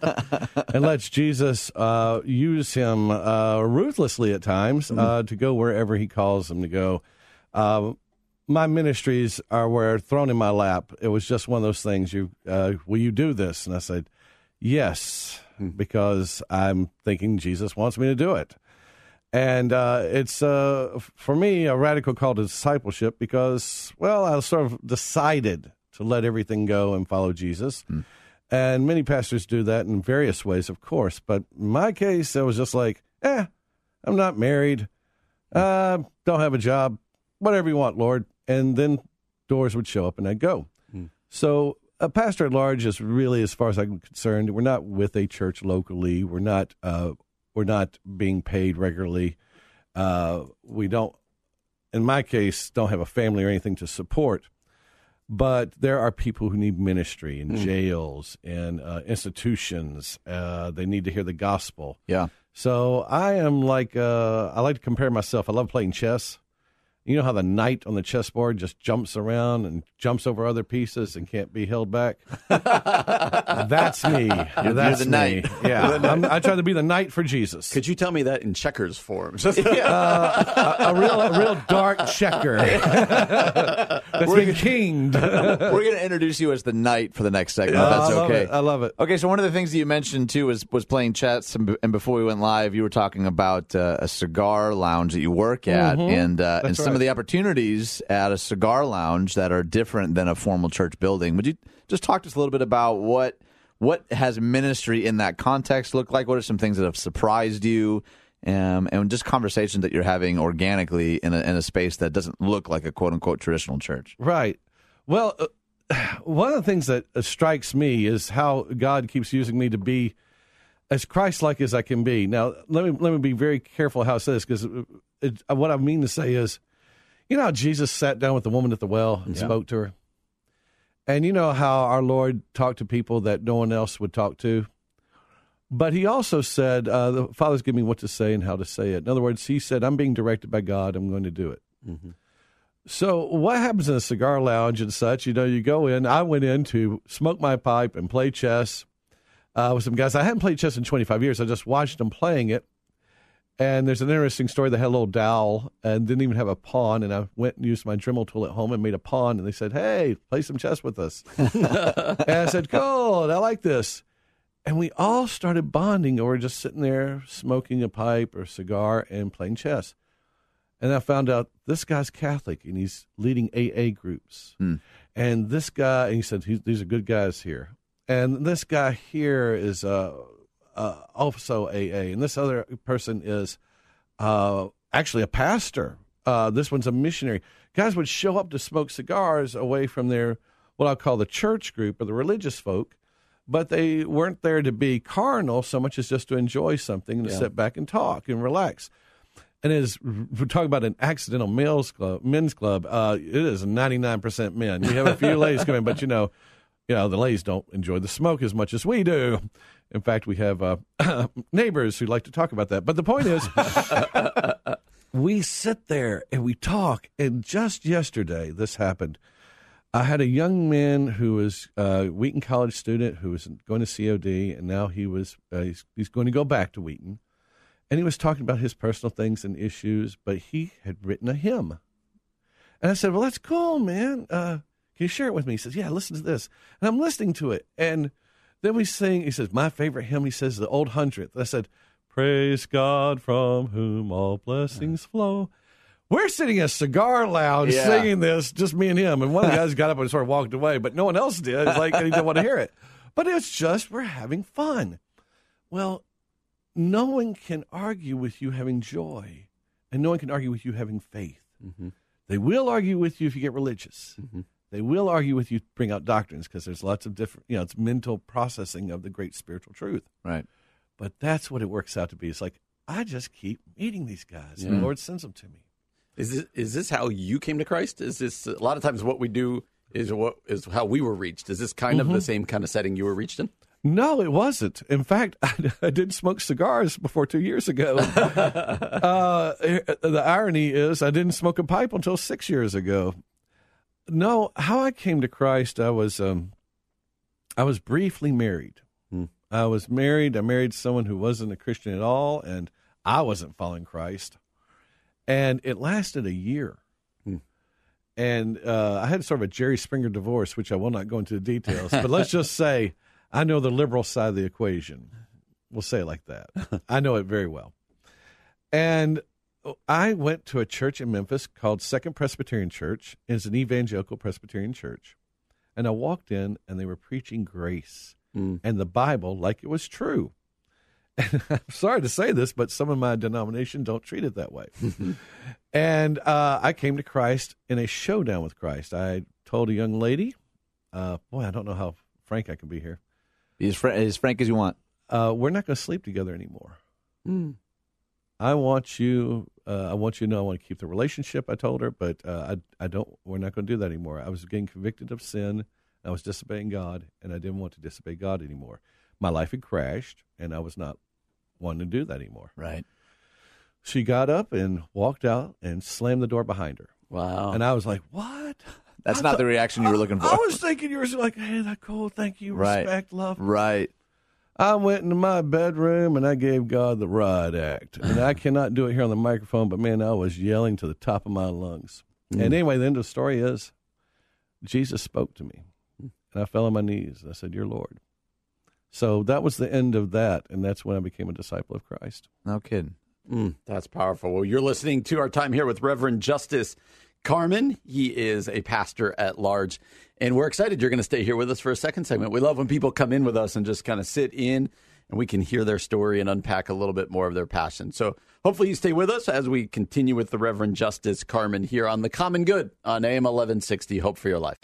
and lets Jesus uh, use him uh, ruthlessly at times uh, to go wherever he calls him to go. My ministries are were thrown in my lap. It was just one of those things. You uh, will you do this? And I said, yes, because I'm thinking Jesus wants me to do it. And uh, it's uh, for me a radical call to discipleship because, well, I sort of decided to let everything go and follow Jesus. And many pastors do that in various ways, of course. But in my case, it was just like, eh, I'm not married, uh, don't have a job, whatever you want, Lord. And then doors would show up and I'd go. So a pastor at large is really, as far as I'm concerned, we're not with a church locally. We're not. Uh, we're not being paid regularly. Uh, we don't, in my case, don't have a family or anything to support. But there are people who need ministry in jails and uh, institutions. Uh, they need to hear the gospel.
Yeah.
So I am like uh, I like to compare myself. I love playing chess. You know how the knight on the chessboard just jumps around and jumps over other pieces and can't be held back. That's me. That's
the
me.
knight.
Yeah, I'm, I try to be the knight for Jesus.
Could you tell me that in checkers form?
Uh, a, a real, a real dark checker We're been kinged.
We're going to introduce you as the knight for the next segment. if
Uh,
that's
I
okay.
it. I love it.
Okay, so one of the things that you mentioned too was was playing chess, and, be- and before we went live, you were talking about uh, a cigar lounge that you work at, and uh, and some
right.
of the opportunities at a cigar lounge that are different than a formal church building. Would you just talk to us a little bit about what what has ministry in that context looked like? What are some things that have surprised you? Um, and just conversations that you're having organically in a, in a space that doesn't look like a quote unquote traditional church.
Right. Well, uh, one of the things that uh, strikes me is how God keeps using me to be as Christ-like as I can be. Now, let me let me be very careful how I say this because what I mean to say is, you know, how Jesus sat down with the woman at the well and spoke to her, and you know how our Lord talked to people that no one else would talk to. But he also said, uh, "The Father's giving me what to say and how to say it." In other words, he said, "I'm being directed by God. I'm going to do it." So what happens in a cigar lounge and such? You know, you go in. I went in to smoke my pipe and play chess uh, with some guys. I hadn't played chess in 25 years. I just watched them playing it. And there's an interesting story. They had a little dowel and didn't even have a pawn. And I went and used my Dremel tool at home and made a pawn. And they said, "Hey, play some chess with us." and I said, "Cool, I like this." And we all started bonding over just sitting there smoking a pipe or cigar and playing chess. And I found out this guy's Catholic and he's leading AA groups. And this guy, and he said, "He's- these are good guys here. And this guy here is uh, uh, also AA. And this other person is uh, actually a pastor. Uh, this one's a missionary. Guys would show up to smoke cigars away from their, what I'll call the church group or the religious folk, but they weren't there to be carnal so much as just to enjoy something and to sit back and talk and relax. and as we're talking about an accidental males club, men's club. Uh, it is ninety nine percent men. We have a few ladies coming, but you know, you know, the ladies don't enjoy the smoke as much as we do. In fact, we have uh, neighbors who like to talk about that. But the point is, we sit there and we talk. And just yesterday, this happened. I had a young man who was a Wheaton College student who was going to COD, and now he was uh, he's, he's going to go back to Wheaton. And he was talking about his personal things and issues, but he had written a hymn. And I said, "Well, that's cool, man. Uh, can you share it with me?" He says, "Yeah, listen to this." And I'm listening to it, and then we sing. He says, "My favorite hymn." He says, "The Old Hundredth." I said, "Praise God from whom all blessings uh-huh. flow." We're sitting in a cigar lounge
Yeah.
singing this, just me and him. And one of the guys got up and sort of walked away, but no one else did. It's like he didn't want to hear it. But it's just we're having fun. Well, no one can argue with you having joy, and no one can argue with you having faith. Mm-hmm. They will argue with you if you get religious. Mm-hmm. They will argue with you bring out doctrines because there's lots of different, you know, it's mental processing of the great spiritual truth.
Right.
But that's what it works out to be. It's like, I just keep meeting these guys, and the Lord sends them to me.
Is this, is this how you came to Christ? Is this a lot of times what we do is what is how we were reached? Is this kind of the same kind of setting you were reached in?
No, it wasn't. In fact, I, I didn't smoke cigars before two years ago. uh, the irony is, I didn't smoke a pipe until six years ago. No, how I came to Christ, I was, um, I was briefly married. I was married. I married someone who wasn't a Christian at all, and I wasn't following Christ. And it lasted a year. And uh, I had sort of a Jerry Springer divorce, which I will not go into the details, but let's just say I know the liberal side of the equation. We'll say it like that. I know it very well. And I went to a church in Memphis called Second Presbyterian Church. It's an evangelical Presbyterian church. And I walked in, and they were preaching grace and the Bible like it was true. And I'm sorry to say this, but some of my denomination don't treat it that way. and uh, I came to Christ in a showdown with Christ. I told a young lady, uh, boy, I don't know how frank I can be here.
Be as, fr- as frank as you want.
Uh, we're not going to sleep together anymore. I want you. Uh, I want you to know I want to keep the relationship. I told her, but uh, I I don't. We're not going to do that anymore. I was getting convicted of sin. I was disobeying God, and I didn't want to disobey God anymore. My life had crashed, and I was not wanting to do that anymore.
Right.
She got up and walked out and slammed the door behind her.
Wow.
And I was like, "What?"
That's
I
not
thought-
the reaction you were looking for.
I was thinking you were like, "Hey, that cool. Thank you.
Right.
Respect, love."
right.
I went into my bedroom and I gave God the riot act. And I cannot do it here on the microphone, but man, I was yelling to the top of my lungs. And anyway, the end of the story is Jesus spoke to me. And I fell on my knees. And I said, You're Lord. So that was the end of that. And that's when I became a disciple of Christ.
No kidding.
Mm, that's powerful. Well, you're listening to our time here with Reverend Justice Carmon. He is a pastor at large, and we're excited you're going to stay here with us for a second segment. We love when people come in with us and just kind of sit in and we can hear their story and unpack a little bit more of their passion. So hopefully you stay with us as we continue with the Reverend Justice Carmon here on The Common Good on AM 1160. Hope for your life.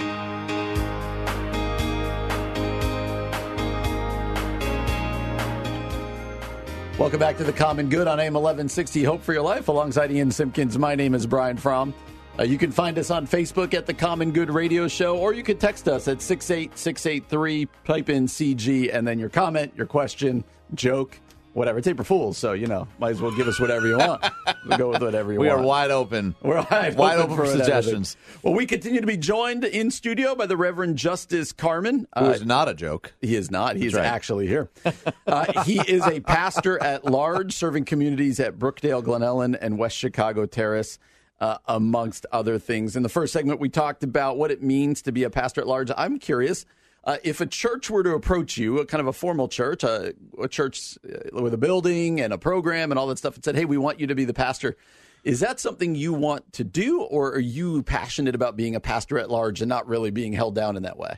Welcome back to the Common Good on AM 1160. Hope for your life. Alongside Ian Simpkins, my name is Brian Fromm. Uh, you can find us on Facebook at the Common Good Radio Show, or you can text us at 68683, type in CG, and then your comment, your question, joke, whatever. It's April Fool's, so, you know, might as well give us whatever you want. We'll go with whatever you
We
want.
We are wide open.
We're wide,
Wide open for
whatever.
suggestions.
Well, we continue to be joined in studio by the Reverend Justice Carmon.
It
Uh,
was not a joke.
he is not. He's
right.
actually here. Uh, he is a pastor at large, serving communities at Brookdale, Glen Ellyn, and West Chicago Terrace, uh, amongst other things. In the first segment, we talked about what it means to be a pastor at large. I'm curious. Uh, if a church were to approach you, a kind of a formal church, a, a church uh, with a building and a program and all that stuff, and said, "Hey, we want you to be the pastor," is that something you want to do, or are you passionate about being a pastor at large and not really being held down in that way?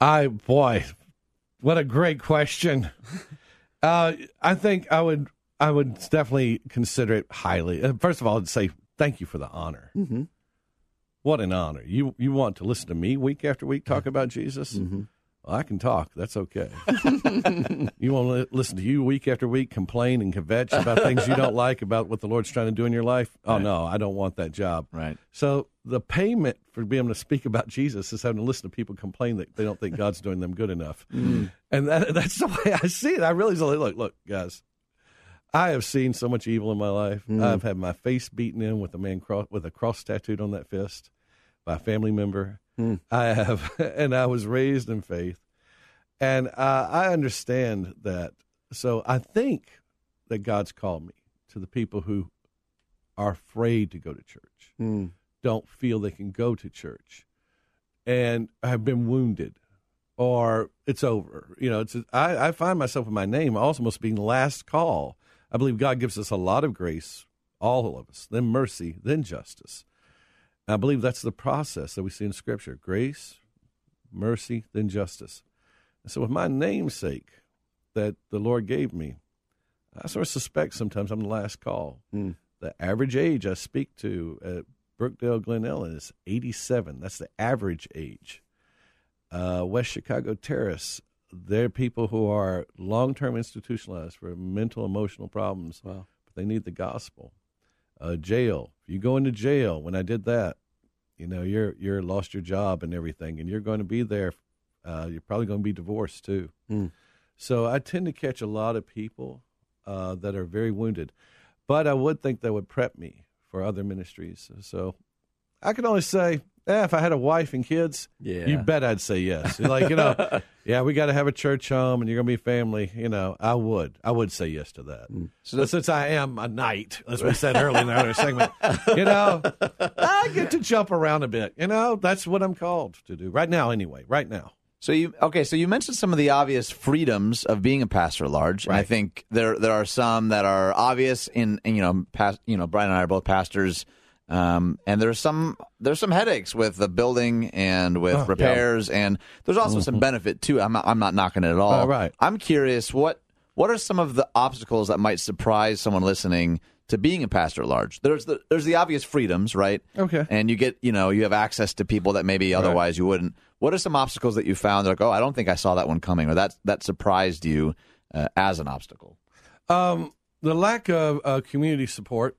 I, boy, what a great question. uh, I think I would, I would definitely consider it highly. Uh, First of all, I'd say thank you for the honor. Mm-hmm. What an honor! You you want to listen to me week after week talk about Jesus? Mm-hmm. Well, I can talk. That's okay. you want to listen to you week after week complain and kvetch about things you don't like about what the Lord's trying to do in your life? Oh, no, I don't want that job.
Right.
So the payment for being able to speak about Jesus is having to listen to people complain that they don't think God's doing them good enough. Mm. And that, that's the way I see it. I really look, look, guys, I have seen so much evil in my life. Mm. I've had my face beaten in with a man cross, with a cross tattooed on that fist by a family member. Mm. I have, and I was raised in faith, and uh, I understand that. So I think that God's called me to the people who are afraid to go to church, mm. don't feel they can go to church, and have been wounded, or it's over. You know, it's I, I find myself in my name almost being last call. I believe God gives us a lot of grace, all of us, then mercy, then justice. I believe that's the process that we see in Scripture grace, mercy, then justice. And so, with my namesake that the Lord gave me, I sort of suspect sometimes I'm the last call. The average age I speak to at Brookdale Glen Ellyn is 87. That's the average age. Uh, West Chicago Terrace, they're people who are long term institutionalized for mental, emotional problems, but they need the gospel. Uh, jail, if you go into jail, when I did that, you know, you're you're lost your job and everything, and you're going to be there. Uh, you're probably going to be divorced too. So I tend to catch a lot of people uh, that are very wounded, but I would think that would prep me for other ministries. So I can only say, eh, if I had a wife and kids,
Yeah.
you bet I'd say yes. Like you know, yeah, we got to have a church home, and you're going to be family. You know, I would, I would say yes to that. So since I am a knight, as we said earlier in the other segment, you know, I get to jump around a bit. You know, that's what I'm called to do right now. Anyway, right now.
So you okay? So you mentioned some of the obvious freedoms of being a pastor at large, and I think there there are some that are obvious. In, in you know, past you know, Brian and I are both pastors, um, and there's some there's some headaches with the building and with repairs, and there's also some benefit too. I'm not, I'm not knocking it at all.
Oh, right.
I'm curious what what are some of the obstacles that might surprise someone listening to being a pastor at large? There's the there's the obvious freedoms, right?
Okay.
And you get you know you have access to people that maybe otherwise you wouldn't. What are some obstacles that you found? Like, oh, I don't think I saw that one coming, or that that surprised you uh, as an obstacle.
Um, the lack of uh, community support.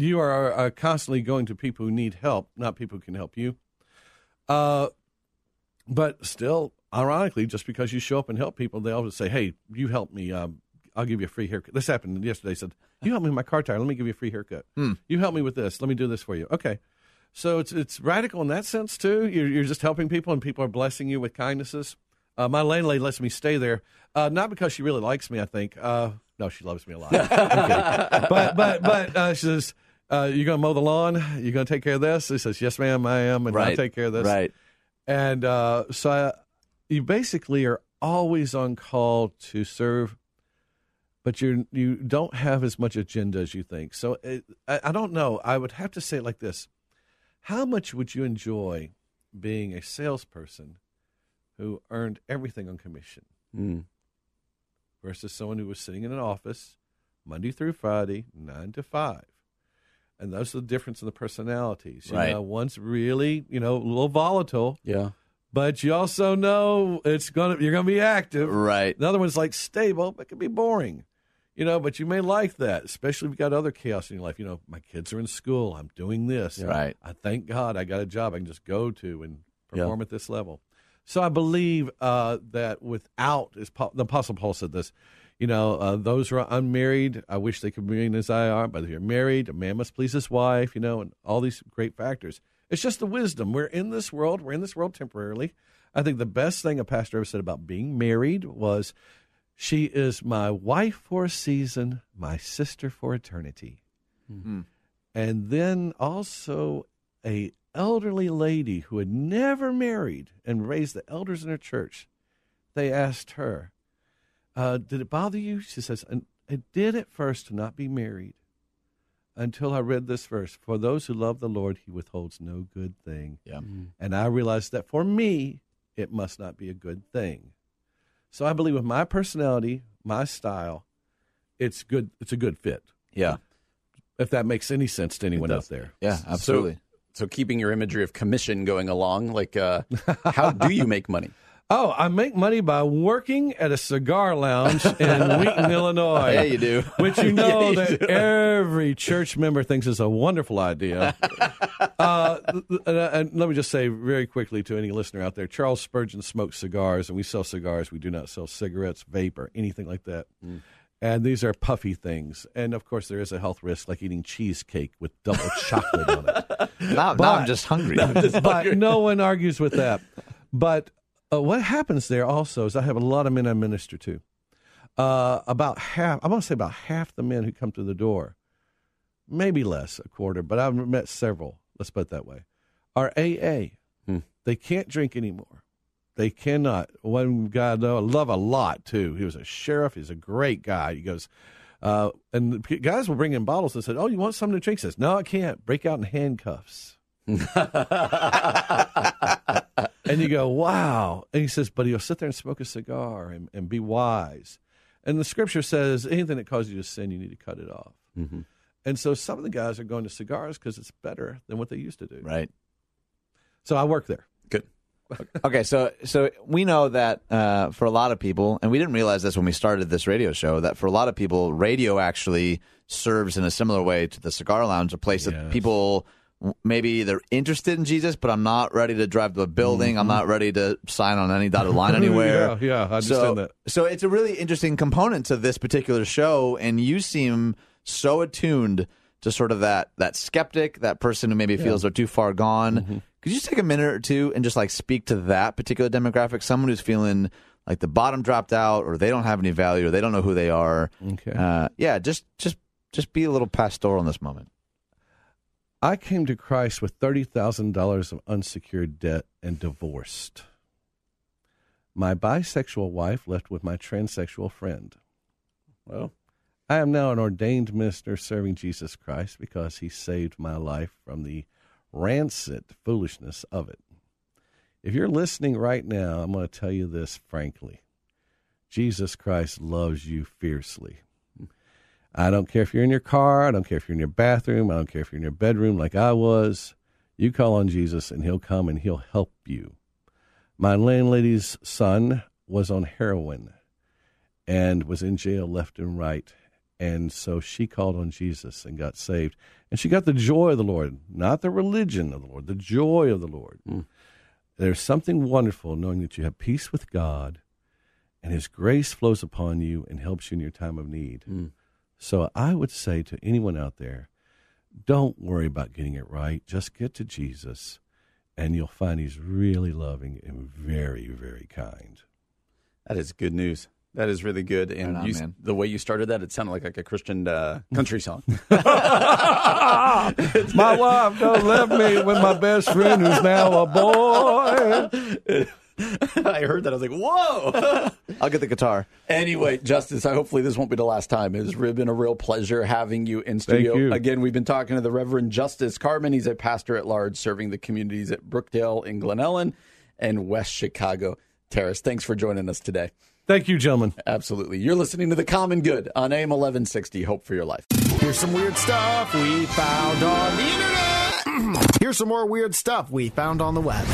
You are uh, constantly going to people who need help, not people who can help you. Uh, but still, ironically, just because you show up and help people, they always say, "Hey, you help me. Um, I'll give you a free haircut." This happened yesterday. He said, "You help me with my car tire. Let me give you a free haircut. You help me with this. Let me do this for you." Okay. So it's it's radical in that sense too. You're, you're just helping people, and people are blessing you with kindnesses. Uh, my landlady lets me stay there, uh, not because she really likes me. I think uh, no, she loves me a lot. But but but uh, she says, uh, "You going to mow the lawn? You going to take care of this?" He says, "Yes, ma'am, I am, and I'll take care of this."
Right.
And uh, so I, you basically are always on call to serve, but you you don't have as much agenda as you think. So it, I, I don't know. I would have to say it like this: How much would you enjoy being a salesperson who earned everything on commission versus someone who was sitting in an office Monday through Friday, nine to five? And that's the difference in the personalities. You
Right.
know, one's really, you know, a little volatile
Yeah.
but you also know it's gonna you're gonna be active.
Right.
The other one's like stable, but can be boring. You know, but you may like that, especially if you've got other chaos in your life. You know, my kids are in school. I'm doing this.
Right.
I thank God I got a job I can just go to and perform at this level. So I believe uh, that without, as the Apostle Paul said this, you know, uh, those who are unmarried, I wish they could be as I are, but if you're married, a man must please his wife, you know, and all these great factors. It's just the wisdom. We're in this world. We're in this world temporarily. I think the best thing a pastor ever said about being married was, "She is my wife for a season, my sister for eternity." And then also a elderly lady who had never married and raised the elders in her church. They asked her, uh, "Did it bother you?" She says, "And "It did at first to not be married." Until I read this verse, for those who love the Lord, He withholds no good thing.
Yeah.
And I realized that for me, it must not be a good thing. So I believe with my personality, my style, it's good. It's a good fit.
Yeah.
If that makes any sense to anyone out there.
Yeah. Absolutely.
So, so keeping your imagery of commission going along, like, uh, how do you make money?
Oh, I make money by working at a cigar lounge in Wheaton, Illinois.
Yeah, you do.
Which you know
Yeah, you
that
do.
every church member thinks is a wonderful idea. uh, and, and let me just say very quickly to any listener out there Charles Spurgeon smokes cigars, and we sell cigars. We do not sell cigarettes, vape, or anything like that. And these are puffy things. And of course, there is a health risk like eating cheesecake with double chocolate on it.
Now, now I'm just hungry.
but no one argues with that. But uh, what happens there also is I have a lot of men I minister to. Uh, about half, I want to say about half the men who come through the door, maybe less, a quarter, but I've met several, let's put it that way, are AA. They can't drink anymore. They cannot. One guy I know, I love a lot too. He was a sheriff. He's a great guy. He goes, uh, and the guys will bring in bottles and said, "Oh, you want something to drink?" He says, "No, I can't." Break out in handcuffs. and you go, "Wow!" And he says, "But he'll sit there and smoke a cigar and, and be wise." And the scripture says, "Anything that causes you to sin, you need to cut it off." And so some of the guys are going to cigars because it's better than what they used to do.
Right.
So I work there.
Good.
okay, so so we know that uh, for a lot of people, and we didn't realize this when we started this radio show, that for a lot of people, radio actually serves in a similar way to the cigar lounge, a place that people maybe they're interested in Jesus, but I'm not ready to drive to a building. I'm not ready to sign on any dotted line anywhere.
Mm-hmm. Yeah, yeah, I understand
so,
that.
So it's a really interesting component to this particular show, and you seem so attuned to sort of that that skeptic, that person who maybe feels they're too far gone.
Mm-hmm.
Could you just take a minute or two and just like speak to that particular demographic? Someone who's feeling like the bottom dropped out, or they don't have any value, or they don't know who they are.
Okay.
Uh, yeah, just just just be a little pastoral in this moment.
I came to Christ with $30,000 of unsecured debt and divorced. My bisexual wife left with my transsexual friend. Well, I am now an ordained minister serving Jesus Christ because he saved my life from the rancid foolishness of it. If you're listening right now, I'm going to tell you this frankly Jesus Christ loves you fiercely. I don't care if you're in your car. I don't care if you're in your bathroom. I don't care if you're in your bedroom like I was. You call on Jesus and he'll come and he'll help you. My landlady's son was on heroin and was in jail left and right. And so she called on Jesus and got saved. And she got the joy of the Lord, not the religion of the Lord, the joy of the Lord. Mm. There's something wonderful knowing that you have peace with God and His grace flows upon you and helps you in your time of need. Mm. So I would say to anyone out there, don't worry about getting it right. Just get to Jesus, and you'll find He's really loving and very, very kind.
That is good news. That is really good. And
Right on,
you,
man.
the way you started that, it sounded like, like a Christian uh, country song.
my wife don't left me with my best friend who's now a boy.
I heard that. I was like, whoa.
I'll get the guitar.
Anyway, Justice, I hopefully this won't be the last time. It's been a real pleasure having you in studio.
you.
Again, we've been talking to the Reverend Justice Carmon. He's a pastor at large serving the communities at Brookdale in Glen Ellyn and West Chicago Terrace. Thanks for joining us today.
Thank you, gentlemen.
Absolutely. You're listening to The Common Good on AM 1160. Hope for your life.
Here's some weird stuff we found on the internet. Here's some more weird stuff we found on the web.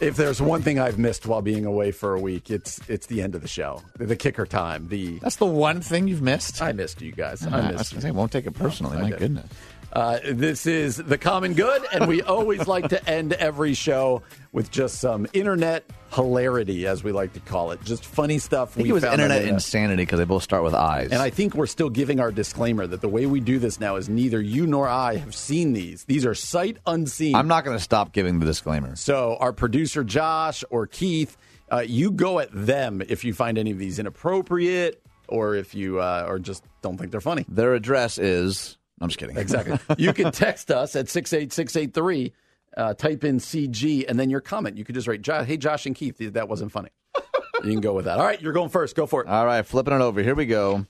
If there's one thing I've missed while being away for a week, it's it's the end of the show, the kicker time. The
That's the one thing you've missed.
I missed you guys.
I, uh,
I
I,
missed you.
I won't take it personally. My goodness.
Uh, this is the common good, and we always like to end every show with just some internet hilarity, as we like to call it, just funny stuff.
I think
we
it was internet
internet.
insanity because they both start with eyes.
And I think we're still giving our disclaimer that the way we do this now is neither you nor I have seen these. These are sight unseen.
I'm not going to stop giving the disclaimer.
So our producer Josh or Keith, uh, you go at them if you find any of these inappropriate or if you uh, or just don't think they're funny.
Their address is. I'm just kidding.
Exactly. you can text us at 68683, uh, type in CG, and then your comment. You could just write, hey, Josh and Keith, that wasn't funny. you can go with that. All right, you're going first. Go for it.
All right, flipping it over. Here we go.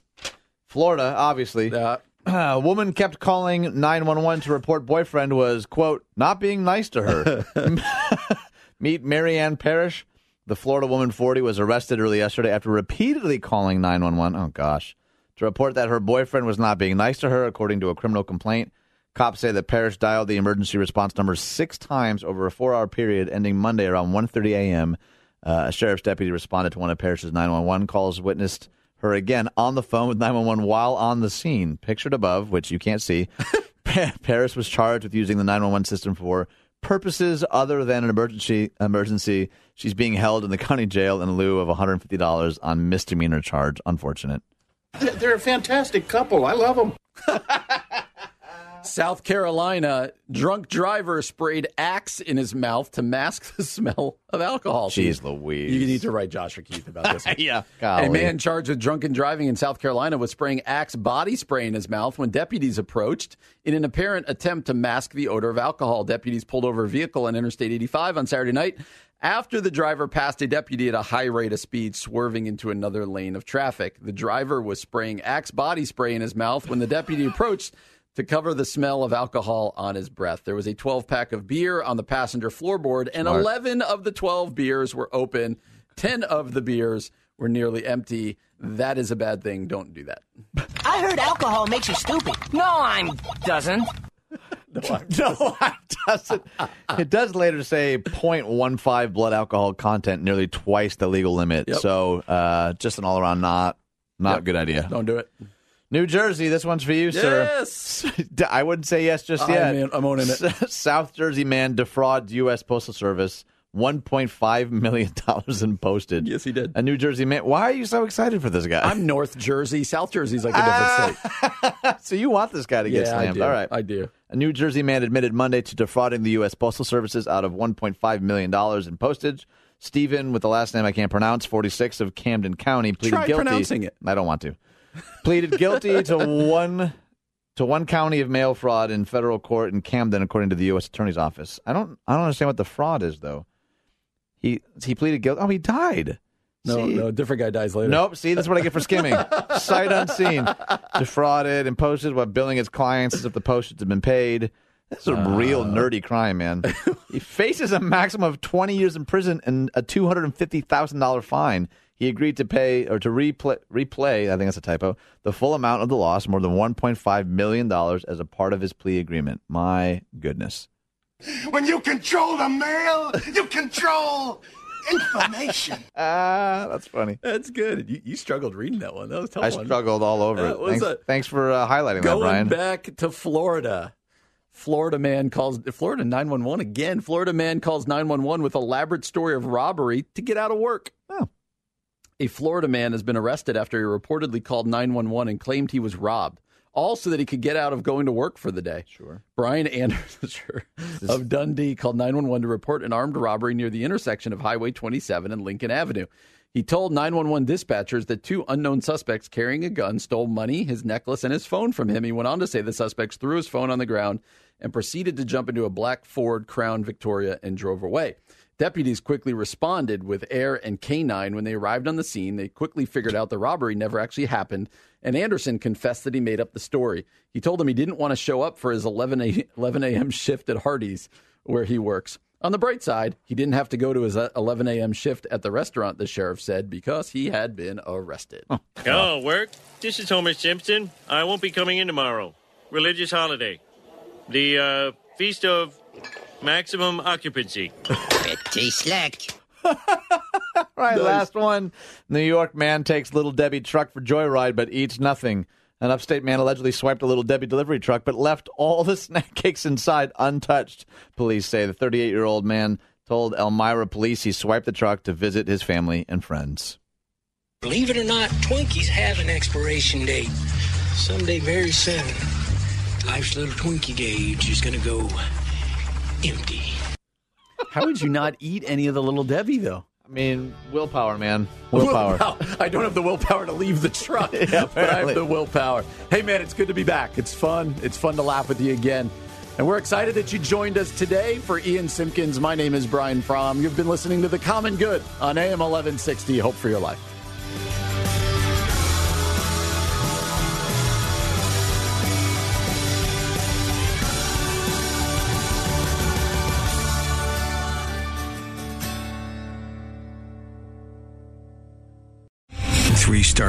Florida, obviously.
Uh,
A woman kept calling 911 to report boyfriend was, quote, not being nice to her. Meet Marianne Parrish. The Florida woman, 40, was arrested early yesterday after repeatedly calling 911. Oh, gosh. To report that her boyfriend was not being nice to her, according to a criminal complaint. Cops say that Parrish dialed the emergency response number six times over a four-hour period, ending Monday around 1:30 a.m. Uh, a sheriff's deputy responded to one of Parrish's 911 calls, witnessed her again on the phone with 911 while on the scene. Pictured above, which you can't see, Parrish was charged with using the 911 system for purposes other than an emergency. Emergency. She's being held in the county jail in lieu of $150 on misdemeanor charge. Unfortunate.
They're a fantastic couple. I love them.
South Carolina, drunk driver sprayed axe in his mouth to mask the smell of alcohol.
Jeez Louise.
You need to write Joshua Keith about this. One.
yeah.
A man charged with drunken driving in South Carolina was spraying Axe body spray in his mouth when deputies approached in an apparent attempt to mask the odor of alcohol. Deputies pulled over a vehicle on Interstate 85 on Saturday night after the driver passed a deputy at a high rate of speed, swerving into another lane of traffic. The driver was spraying Axe body spray in his mouth when the deputy approached to cover the smell of alcohol on his breath. There was a 12 pack of beer on the passenger floorboard, and
Smart.
11 of the 12 beers were open. 10 of the beers were nearly empty. That is a bad thing. Don't do that.
I heard alcohol makes you stupid. No, I'm doesn't.
no, it doesn't. It does later say 0.15 blood alcohol content, nearly twice the legal limit.
Yep.
So, uh, just an all around not not
Yep.
good idea.
Don't do it.
New Jersey, this one's for you,
Yes.
sir. Yes. I wouldn't say yes just
I'm
yet.
in- I'm owning it.
South Jersey man defrauds U.S. Postal Service $1.5 million in postage.
Yes, he did.
A New Jersey man. Why are you so excited for this guy?
I'm North Jersey. South Jersey's like a different state.
so you want this guy to get
Yeah, I
slammed.
do.
All right.
I do.
A New Jersey man admitted Monday to defrauding the U.S. Postal Services out of $1.5 million in postage. Stephen, with the last name I can't pronounce, 46 of Camden County, pleaded
Try
guilty.
pronouncing it.
I don't want to. pleaded guilty to one to one county of mail fraud in federal court in Camden, according to the U.S. Attorney's Office. I don't I don't understand what the fraud is though. He he pleaded guilty. Oh, he died.
No,
See?
no, different guy dies later.
Nope. See, that's what I get for skimming. Sight unseen. Defrauded and posted while billing his clients as if the postage had been paid. This is a real uh. nerdy crime, man. he faces a maximum of 20 years in prison and a $250,000 fine. He agreed to pay or to replay, replay, I think that's a typo, the full amount of the loss, more than $1.5 million, as a part of his plea agreement. My goodness.
When you control the mail, you control information.
Ah, that's funny.
That's good. You, you struggled reading that one. That was a tough
I
one.
struggled all over
That
it.
was
Thanks,
a-
thanks for uh, highlighting that,
Going
Brian.
back to Florida. Florida man calls Florida 911 again. Florida man calls 911 with elaborate story of robbery to get out of work.
Oh.
A Florida man has been arrested after he reportedly called 911 and claimed he was robbed, all so that he could get out of going to work for the day.
Sure.
Brian Anderson sure, of Dundee called 911 to report an armed robbery near the intersection of Highway 27 and Lincoln Avenue. He told 911 dispatchers that two unknown suspects carrying a gun stole money, his necklace, and his phone from him. He went on to say the suspects threw his phone on the ground and proceeded to jump into a black Ford Crown Victoria and drove away. Deputies quickly responded with air and canine when they arrived on the scene. They quickly figured out the robbery never actually happened, and Anderson confessed that he made up the story. He told them he didn't want to show up for his 11 a, 11 a.m. shift at Hardee's, where he works. On the bright side, he didn't have to go to his uh, 11 a.m. shift at the restaurant, the sheriff said, because he had been arrested.
Oh, work. This is Homer Simpson. I won't be coming in tomorrow. Religious holiday. The uh, Feast of Maximum Occupancy.
Pretty slack.
All right, last one. New York man takes Little Debbie truck for joyride but eats nothing. An upstate man allegedly swiped a Little Debbie delivery truck but left all the snack cakes inside untouched. Police say the 38 year old man told Elmira police he swiped the truck to visit his family and friends.
Believe it or not, Twinkies have an expiration date. Someday very soon, life's little Twinkie gauge is going to go empty.
How would you not eat any of the Little Debbie, though?
I mean, willpower, man. Willpower.
I don't have the willpower to leave the truck,
Yeah,
but I have the willpower. Hey, man, it's good to be back. It's fun. It's fun to laugh with you again. And we're excited that you joined us today for Ian Simpkins. My name is Brian Fromm. You've been listening to The Common Good on AM 1160. Hope for your life.